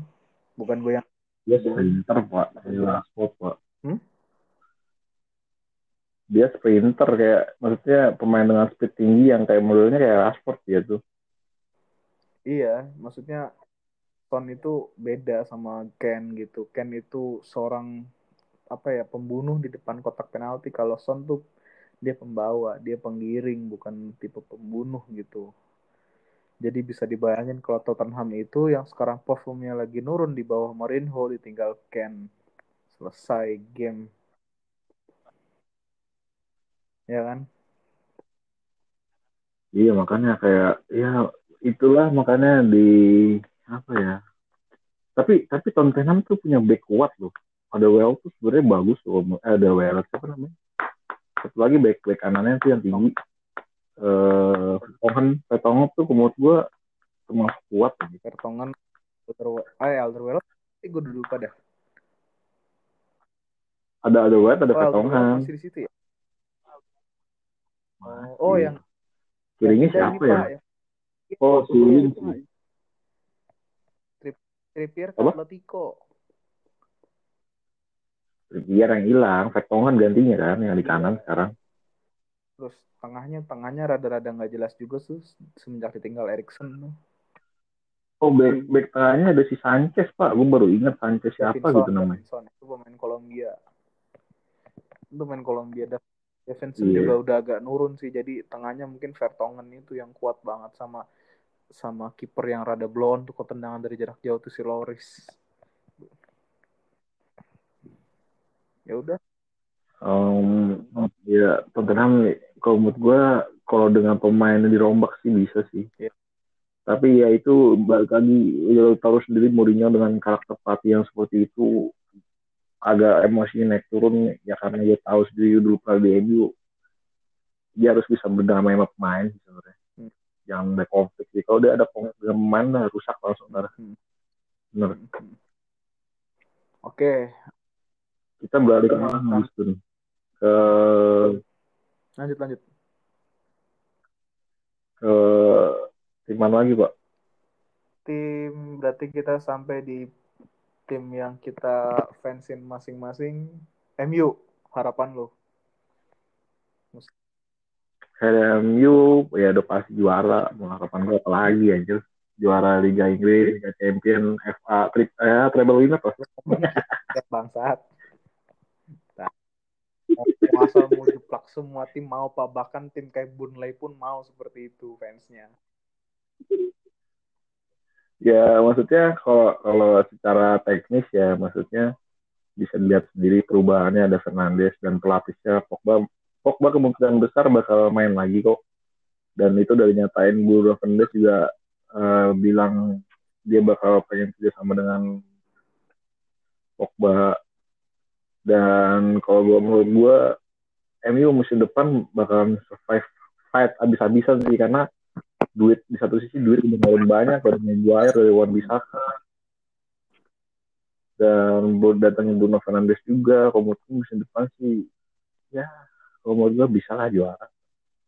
bukan gue yang Dia sprinter pak, dia Rashford pak. Hmm? Dia sprinter kayak, maksudnya pemain dengan speed tinggi yang kayak modelnya kayak Rashford dia tuh. Iya, maksudnya Son itu beda sama Ken gitu. Ken itu seorang apa ya pembunuh di depan kotak penalti. Kalau Son tuh dia pembawa, dia penggiring, bukan tipe pembunuh gitu. Jadi bisa dibayangin kalau Tottenham itu yang sekarang performnya lagi nurun di bawah Mourinho ditinggal Ken. Selesai game. Ya kan? Iya makanya kayak, ya itulah makanya di, apa ya. Tapi tapi Tottenham tuh punya back kuat loh. Ada Well tuh sebenarnya bagus loh. Eh, ada Well, siapa namanya? Satu lagi back back kanannya tuh yang tinggi. Eh, Vertonghen, Vertonghen tuh menurut gue termasuk kuat. Gitu. Vertonghen, Alderweireld, ah, Alderweireld, eh, gue dulu pada. Ada ada White, ada Oh, Vertonghen. masih di situ ya? Oh, oh Iya. yang Kirinya siapa ya? Yang- Oh, si Win sih. Trippier ke? Atletico. Biar yang hilang, Vertonghen gantinya kan yang di kanan sekarang. Terus tengahnya tengahnya rada-rada nggak jelas juga tuh semenjak ditinggal Erikson tuh. Oh, back back tengahnya ada si Sanchez, Pak. Gue baru ingat Sanchez siapa Davinson, gitu namanya. Davinson itu pemain Kolombia. Itu pemain Kolombia. Da- Davinson Iya. juga udah agak nurun sih. Jadi tengahnya mungkin Vertonghen itu yang kuat banget sama sama kiper yang rada blon tuh kok tendangan dari jarak jauh tuh si Loris. Ya udah. Um, ya Tottenham kalau menurut gue kalau dengan pemain yang dirombak sih bisa sih. Iya. Tapi ya itu balik lagi ya, tahu sendiri Mourinho dengan karakter pelatih yang seperti itu agak emosinya naik turun ya karena dia tahu sendiri dulu pernah di MU dia harus bisa berdamai sama pemain sebenarnya. Jangan ada konflik sih kalau dia ada pemain lah rusak langsung ntar Hmm. bener Hmm. Oke, kita beralih ke mana nih ke lanjut lanjut. ke tim mana lagi pak Tim berarti kita sampai di tim yang kita fansin masing-masing. MU, harapan lo. MU ya udah pasti juara. Mau harapan gue apa lagi anjir? Juara Liga Inggris Liga Champion FA tri eh, treble winner Ya, bangsat. Nah, mau jeplak semua tim mau pak bahkan tim kayak Burnley pun mau seperti itu fansnya. ya maksudnya kalau kalau secara teknis ya maksudnya bisa dilihat sendiri perubahannya ada Fernandes dan pelapisnya Pogba Pogba kemungkinan besar bakal main lagi kok. Dan itu dari nyatain Bruno Fernandes juga eh, bilang dia bakal pengen kerja sama dengan Pogba. Dan kalau gue menurut gue MU musim depan bakalan survive fight abis-abisan sih karena duit di satu sisi duit udah makin banyak dari Maguire dari Wan Bisaka. Dan datangnya Bruno Fernandes juga menurut musim depan sih ya kalau menurut gue bisa lah juara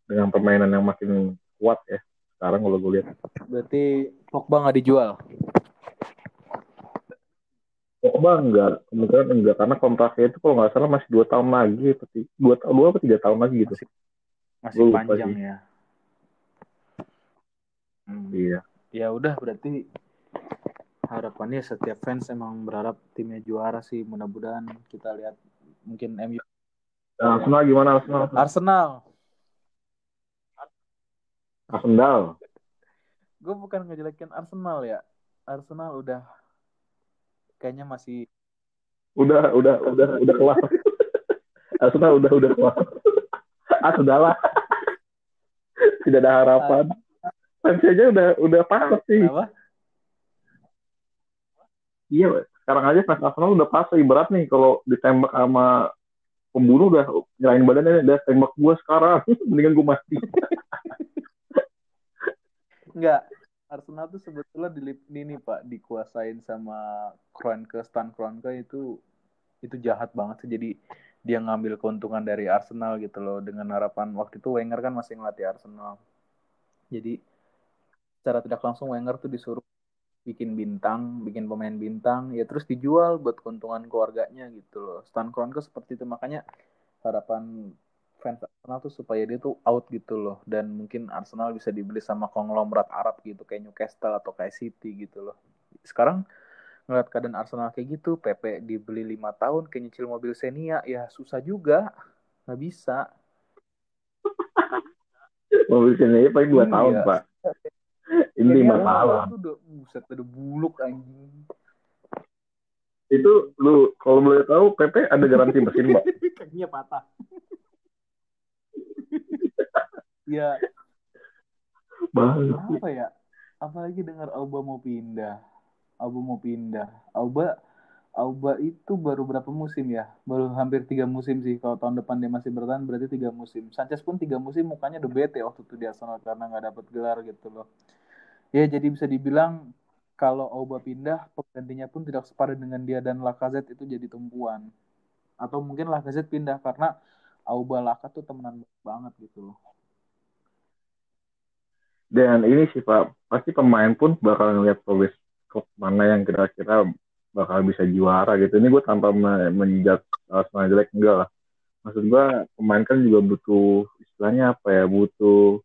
dengan permainan yang makin kuat ya sekarang kalau gue lihat Berarti Pogba nggak dijual. Pogba enggak, kemungkinan enggak karena kontraknya itu kalau nggak salah masih dua tahun lagi, seperti dua tahun dua atau tiga tahun lagi gitu. Masih, masih panjang sih. ya. Hmm. Iya. Ya udah berarti harapannya setiap fans emang berharap timnya juara sih. Mudah-mudahan kita lihat mungkin MU Nah, Arsenal gimana Arsenal? Arsenal. Arsenal. Gue bukan ngejelekin Arsenal ya. Arsenal udah kayaknya masih Udah, udah, udah, udah kelar. Arsenal udah, udah kelar. Ah, sudahlah. Tidak ada harapan. Fans aja udah, udah pasrah sih. apa? Iya, sekarang aja fans Arsenal udah pasrah. Ibarat nih kalau ditembak sama pembunuh udah nyerahin badannya, udah tembak gua sekarang. Mendingan gua mati. Enggak. Arsenal tuh sebetulnya di ini Pak dikuasain sama Kroenke, Stan Kroenke itu itu jahat banget sih. Jadi dia ngambil keuntungan dari Arsenal gitu loh dengan harapan waktu itu Wenger kan masih ngelatih Arsenal. Jadi secara tidak langsung Wenger tuh disuruh bikin bintang, bikin pemain bintang, ya terus dijual buat keuntungan keluarganya gitu loh. Stan Kroenke seperti itu makanya harapan fans Arsenal tuh supaya dia tuh out gitu loh dan mungkin Arsenal bisa dibeli sama konglomerat Arab gitu kayak Newcastle atau kayak City gitu loh. Sekarang ngeliat keadaan Arsenal kayak gitu, PP dibeli lima tahun kayak nyicil mobil Xenia ya susah juga, nggak bisa. Mobil aja paling dua Iya. tahun, Pak. Ini lima tahun. Itu udah buset udah buluk anjing. Itu lu kalau boleh tahu PP ada garansi mesin, Pak. Kakinya patah. ya Bang. apa ya apalagi dengar Auba mau pindah Auba mau pindah Auba Auba itu baru berapa musim ya? Baru hampir tiga musim sih. Kalau tahun depan dia masih bertahan berarti tiga musim. Sanchez pun tiga musim mukanya udah bete waktu itu di Arsenal karena nggak dapat gelar gitu loh. Ya jadi bisa dibilang kalau Auba pindah penggantinya pun tidak sepadan dengan dia dan Lacazette itu jadi tumpuan. Atau mungkin Lacazette pindah karena Auba Laka tuh temenan banget gitu loh. Dan ini sih Pak, pasti pemain pun bakal ngeliat progres klub mana yang kira-kira bakal bisa juara gitu. Ini gue tanpa me- menjat Arsenal jelek enggak lah. Maksud gue pemain kan juga butuh istilahnya apa ya, butuh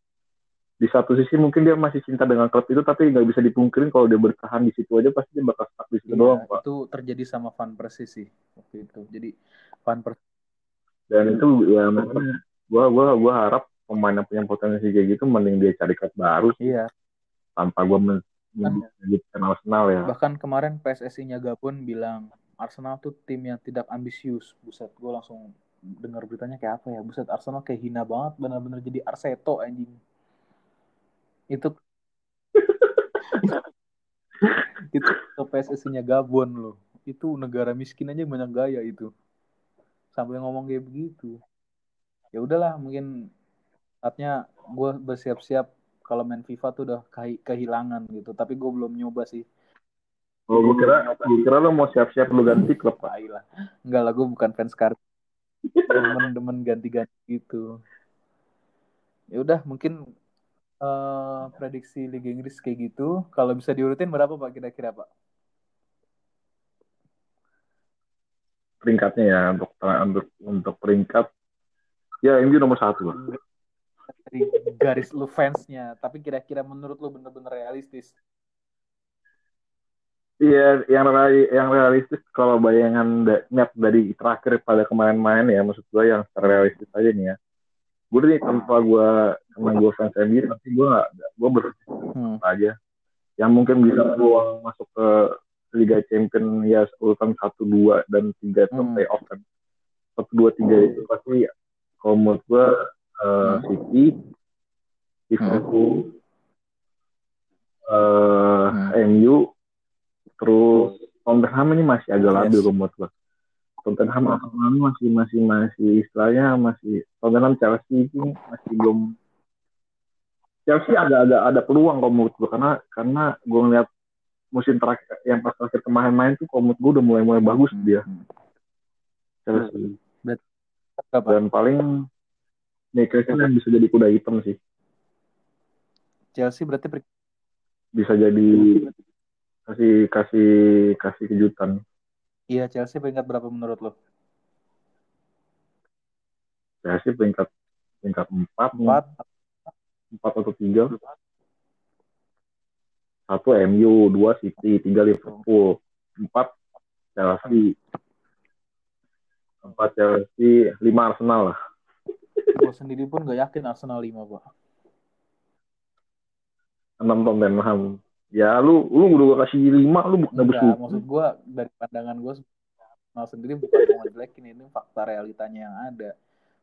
di satu sisi mungkin dia masih cinta dengan klub itu tapi nggak bisa dipungkirin kalau dia bertahan di situ aja pasti dia bakal stuck di situ Iya, doang Pak. itu terjadi sama Van Persie sih waktu itu. Jadi Van Persie Dan itu ya makanya gue gua gua harap pemain yang punya potensi kayak gitu mending dia cari klub baru sih iya. tanpa gue men menyebutkan Arsenal ya. Bahkan kemarin PSSI-nya Gabon bilang Arsenal tuh tim yang tidak ambisius. Buset, gue langsung dengar beritanya kayak apa ya. Buset, Arsenal kayak hina banget, benar-benar jadi Arseto anjing. Itu itu ke PSSI-nya Gabon loh. Itu negara miskin aja banyak gaya itu. Sampai ngomong kayak begitu. Ya udahlah, mungkin saatnya gue bersiap-siap kalau main FIFA tuh udah kehi- kehilangan gitu. Tapi gue belum nyoba sih. Oh, gue kira, gue kira lo mau siap-siap lu ganti klub Pak. Tai lah. Enggak lah, gue bukan fans Scar. Demen-demen ganti-ganti gitu. Ya udah, mungkin eh, prediksi Liga Inggris kayak gitu. Kalau bisa diurutin berapa Pak kira-kira Pak? Peringkatnya ya untuk untuk untuk peringkat ya MU nomor satu lah. Dari garis lu fansnya. Tapi kira-kira menurut lu bener-bener realistis. Iya, yang yang realistis kalau bayangan da- map dari terakhir pada kemarin-main ya, maksud gue yang realistis aja nih ya. Gue nih tanpa gue karena gue fans MU, tapi gue nggak, gue Hmm. aja. Yang mungkin bisa peluang masuk ke Liga Champion ya urutan satu dua dan tiga itu Hmm. playoff kan. Satu dua tiga itu pasti kalau menurut gue eh, Hmm. City, Liverpool, eh, Hmm. MU, terus Tottenham ini masih agak labil Yes. menurut gue. Tottenham Arsenal masih masih masih istilahnya masih Tottenham Chelsea itu masih belum Chelsea ada ada ada peluang kalau menurut gue karena karena gue ngeliat musim terakhir yang pas terakhir kemarin main tuh menurut gue udah mulai mulai bagus Hmm, dia hmm. Chelsea dan paling Newcastle yang bisa jadi kuda hitam sih. Chelsea berarti per- bisa jadi kasih kasih kasih kejutan. Iya Chelsea peringkat berapa menurut lo? Chelsea peringkat peringkat empat Empat. empat atau tiga. Satu MU dua City tiga Liverpool. Empat Chelsea. Empat Chelsea lima Arsenal lah Gue sendiri pun gak yakin Arsenal 5 pak. enam Tottenham ya lu lu udah gua kasih lima lu bukan Enggak, bersyukur maksud gue dari pandangan gue Arsenal sendiri bukan mau ngejelekin ini fakta realitanya yang ada.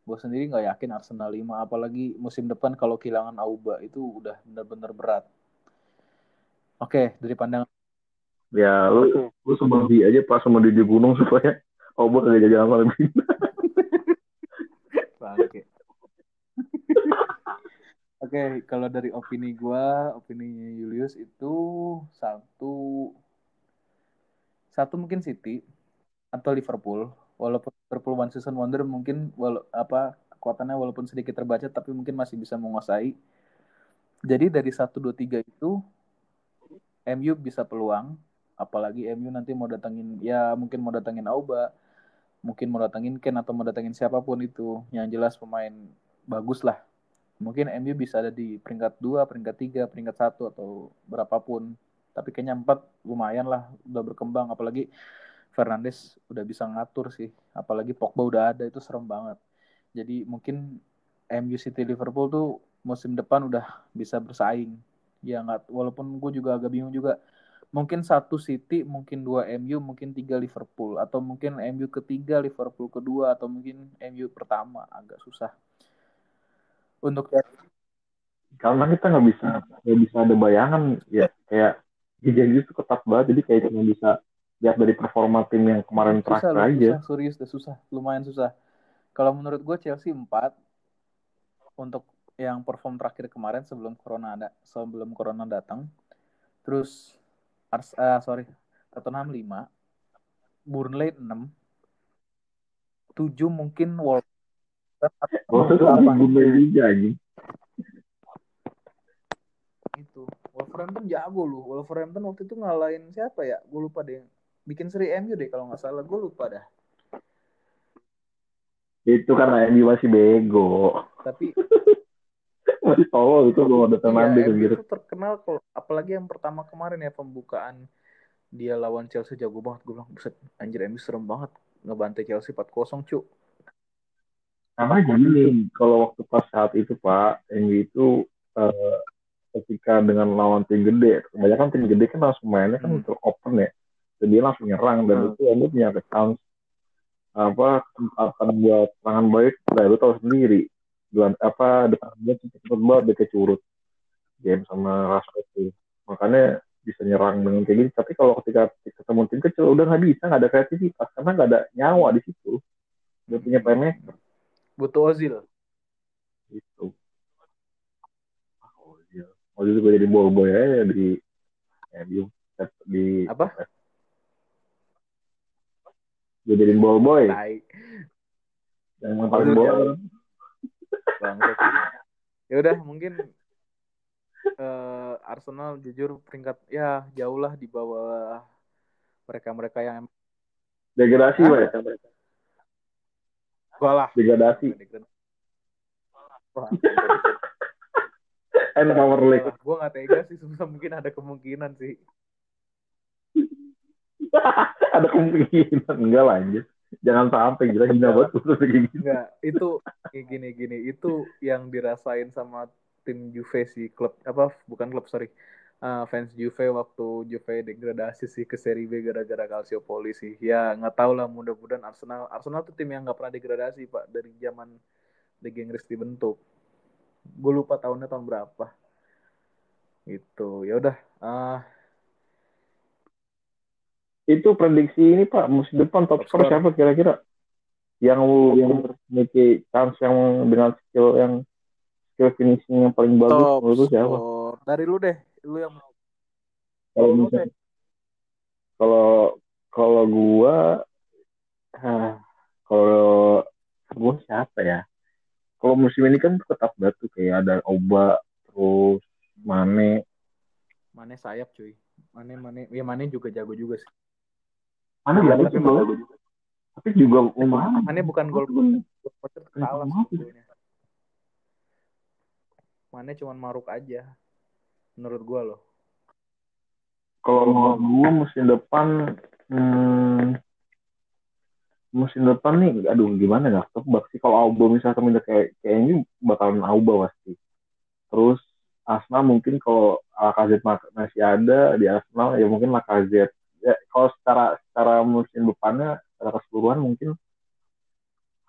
Gue sendiri nggak yakin Arsenal 5 apalagi musim depan kalau kehilangan Auba itu udah benar-benar berat. Oke, dari pandangan ya lu lu seperti aja pas sama di gunung supaya gua kagak jadi apa lebih Oke, kalau dari opini gua, opini Julius itu satu satu mungkin City atau Liverpool. Walaupun Liverpool one season wonder mungkin wala- apa kekuatannya walaupun sedikit terbaca tapi mungkin masih bisa menguasai. Jadi dari 1 2 3 itu MU bisa peluang apalagi MU nanti mau datangin ya mungkin mau datangin Auba, mungkin mau datangin Ken atau mau datangin siapa pun itu yang jelas pemain bagus lah mungkin MU bisa ada di peringkat 2, peringkat 3, peringkat 1 atau berapapun. Tapi kayaknya 4 lumayan lah udah berkembang. Apalagi Fernandes udah bisa ngatur sih. Apalagi Pogba udah ada itu serem banget. Jadi mungkin MU City Liverpool tuh musim depan udah bisa bersaing. Ya nggak walaupun gue juga agak bingung juga. Mungkin satu City, mungkin dua MU, mungkin tiga Liverpool, atau mungkin MU ketiga, Liverpool kedua, atau mungkin MU pertama, agak susah. Untuk karena kita nggak bisa nggak bisa ada bayangan ya kayak jadi itu ketat banget jadi kayak cuma bisa lihat dari performa tim yang kemarin susah, terakhir loh, aja susah, serius deh susah, lumayan susah. Kalau menurut gue Chelsea 4 untuk yang perform terakhir kemarin sebelum corona ada, sebelum corona datang. Terus Ars, ah, sorry, Tottenham 5, Burnley 6, 7 mungkin Wolves. Itu apa? Gunanya juga anjing. itu. Wolverhampton jago lu Wolverhampton waktu itu ngalahin siapa ya? Gue lupa deh. Bikin seri MU deh kalau nggak salah. Gue lupa dah. Itu karena MU masih bego. tapi Masih tolol itu ada iya, Fernandes MU gitu. itu terkenal kalau apalagi yang pertama kemarin ya pembukaan dia lawan Chelsea jago banget gue bilang. Buset anjir MU serem banget. Ngebantai Chelsea 4-0 cu Karena gini, kalau waktu pas saat itu Pak, MU itu eh, ketika dengan lawan tim gede, kebanyakan tim gede kan langsung mainnya kan Hmm. untuk open ya. Jadi dia langsung nyerang dan Hmm. itu MU punya chance apa kesempatan buat serangan balik, nah lu tahu sendiri. Bulan apa depan dia cepet banget dia kecurut game sama Rashford itu. Makanya bisa nyerang dengan kayak gini. Tapi kalau ketika ketemu tim kecil udah nggak bisa, nggak ada kreativitas karena nggak ada nyawa di situ. Dia punya playmaker butuh Ozil gitu. Oh iya. Oh itu gue jadi ball boy aja di MU di apa gue jadi ball boy tai yang Ozil bola. ya udah mungkin eh, Arsenal jujur peringkat ya jauh lah di bawah mereka-mereka yang Degradasi, Hah? Pak. Gua lah Degradasi. And Power League. gue gak tega sih susah mungkin ada kemungkinan sih. Ada kemungkinan. Enggak lah anjir. Jangan sampai gila hina banget tuh kayak gini. Enggak, itu kayak gini gini. Itu yang dirasain sama tim Juve sih klub apa bukan klub sorry Ah, fans Juve waktu Juve degradasi sih ke Serie B gara-gara Calciopoli sih. Ya nggak tahu lah mudah-mudahan Arsenal Arsenal tuh tim yang nggak pernah degradasi pak dari zaman Liga Inggris dibentuk. Gue lupa tahunnya tahun berapa. Itu ya udah ah. Itu prediksi ini Pak musim depan top, top score siapa kira-kira? Yang yang memiliki chance yang dengan skill yang skill finishing yang paling bagus top menurut siapa? Dari lu deh, lu yang kalau misalnya kalau kalau gua kalau gua siapa ya? Kalau musim ini kan tetap batu kayak ada Oba terus Mane. Mane sayap cuy. Mane Mane ya Mane juga jago juga sih. Mane jago tapi jago juga. Tapi juga lumayan. Mane bukan gol poster kalah sebetulnya. Mane cuma maruk aja. Menurut gua loh. Kalau mau gua musim depan hmm, musim depan nih aduh gimana nggak tebak sih. Kalau Auba misalnya minta kayak kayak ini bakalan Auba pasti. Terus Arsenal mungkin kalau Lacazette masih ada di Arsenal ya mungkin Lacazette. Ya kalau secara secara musim depannya secara keseluruhan mungkin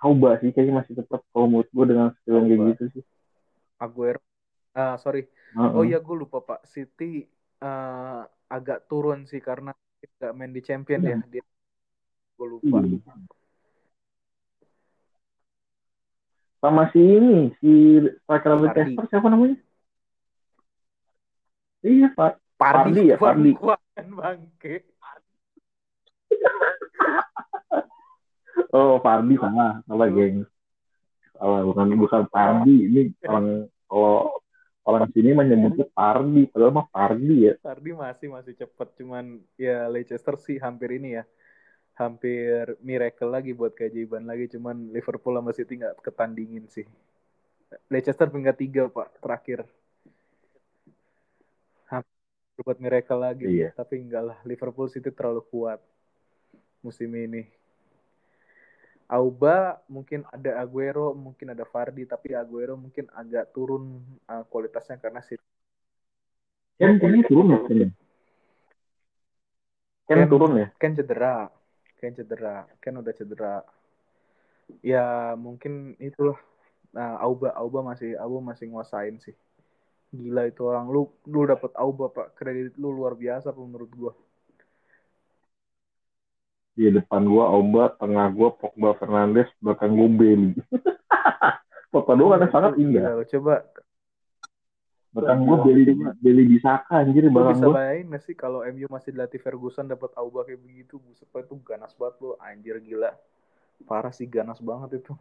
Auba sih kayaknya masih tetap kalau menurut gue dengan skill yang kayak gitu sih. Aguero uh, sorry. Uh -uh. oh iya gue lupa pak. City uh, agak turun sih karena nggak main di Champion yeah. ya dia gue lupa. Hmm. sama si ini si striker Leicester siapa namanya? Iya pak Pardi, Pardi ya Pardi. bangke. Oh Pardi sama salah geng. Salah bukan bukan Pardi. Ini orang kalau orang sini menyebutnya Pardi padahal mah Pardi ya. Pardi masih masih cepet cuman ya Leicester sih hampir ini ya. Hampir miracle lagi buat keajaiban lagi cuman Liverpool sama City nggak ketandingin sih. Leicester peringkat tiga pak terakhir. Hampir buat miracle lagi iya. tapi enggak lah. Liverpool City terlalu kuat musim ini Auba mungkin ada Aguero mungkin ada Fardi tapi Aguero mungkin agak turun uh, kualitasnya karena City Ken ini turun ya Ken turun ya? Ken cedera Ken cedera Ken udah cedera. Ya mungkin itulah. Nah Auba Auba masih Auba masih nguasain sih. Gila itu orang. Lu lu dapet Auba pak. Kredit lu luar biasa menurut gua di depan gua Auba tengah gua Pogba Fernandes belakang gua Beli foto doang sangat indah. coba. Bahkan gue beli beli di Saka anjir bang bisa bayangin gak sih kalau MU masih dilatih Ferguson dapat Auba kayak begitu buset itu ganas banget lo anjir gila. Parah sih ganas banget itu.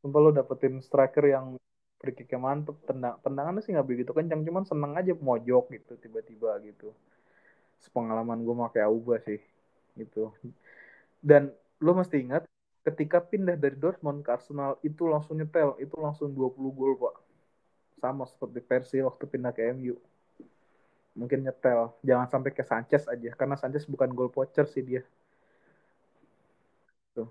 Sumpah lo dapetin striker yang free kick mantep tendang tendangannya sih nggak begitu kencang cuman seneng aja mojok gitu tiba-tiba gitu. Sepengalaman gue pakai Auba sih gitu. Dan lo mesti ingat ketika pindah dari Dortmund ke Arsenal itu langsung nyetel. Itu langsung 20 gol pak. Sama seperti versi waktu pindah ke MU mungkin nyetel. Jangan sampai ke Sanchez aja karena Sanchez bukan goal poacher sih dia. Tuh.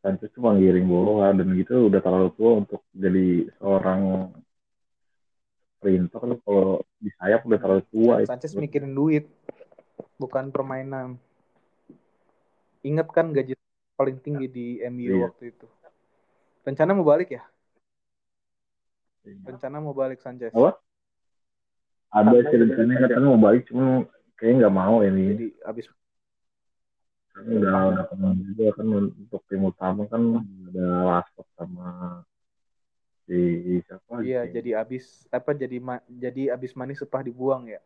Sanchez cuma giring bola dan gitu udah terlalu tua untuk jadi seorang sprinter kalau di sayap udah terlalu tua Sanchez itu. mikirin duit bukan permainan inget kan gaji paling tinggi di MU iya. waktu itu rencana mau balik ya Rencana mau balik Sanchez. Apa? Ada sih rencana katanya mau balik cuma kayaknya nggak mau ini. Jadi abis udah udah kenal juga kan untuk tim utama kan ada Rashford sama si siapa iya jadi abis apa jadi jadi abis manis setelah dibuang ya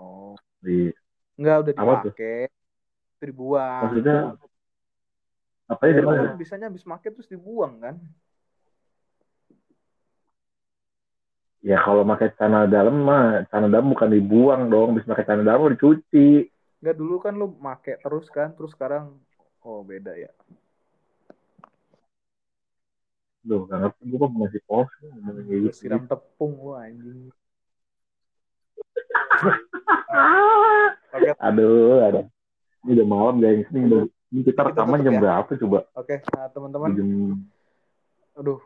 oh di enggak udah dipakai dibuang maksudnya apa ya, ya bisanya abis make terus dibuang kan Ya kalau pakai celana dalam mah celana dalam bukan dibuang dong, bisa pakai celana dalam dicuci. Enggak dulu kan lu make terus kan, terus sekarang oh beda ya. Duh, gak ngerti gue kok masih pos gitu. Siram tepung gua anjing. Aduh, ada. Ini udah malam guys. Ini, udah, ini kita rekaman jam ya? berapa coba? Oke, nah teman-teman. Jam... Aduh,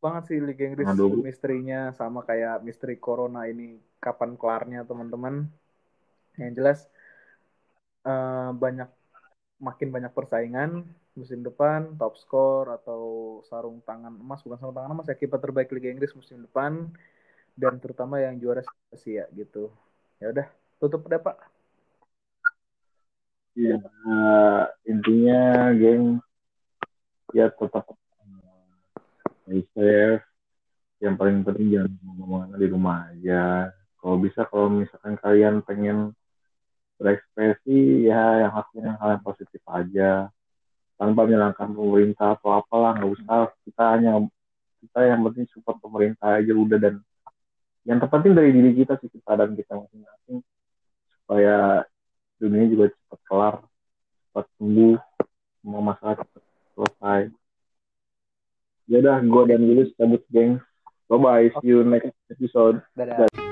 banget sih Liga Inggris Aduh. misterinya sama kayak misteri Corona ini kapan kelarnya teman-teman. Yang jelas uh, banyak makin banyak persaingan musim depan top skor atau sarung tangan emas bukan sarung tangan emas ya kiper terbaik Liga Inggris musim depan dan terutama yang juara ya gitu. Ya udah tutup deh pak. Ya intinya geng ya tetap safe. Yang paling penting jangan ngomong di rumah aja. Kalau bisa kalau misalkan kalian pengen berekspresi ya yang hasilnya hal yang positif aja. Tanpa menyalahkan pemerintah atau apalah nggak usah. Kita hanya kita yang penting support pemerintah aja udah dan yang terpenting dari diri kita sih kita dan kita masing-masing. Supaya dunia juga cepat kelar cepat sembuh semua masalah cepat selesai. Ya udah gue dan Willis cabut geng. Bye bye see you next episode. Dadah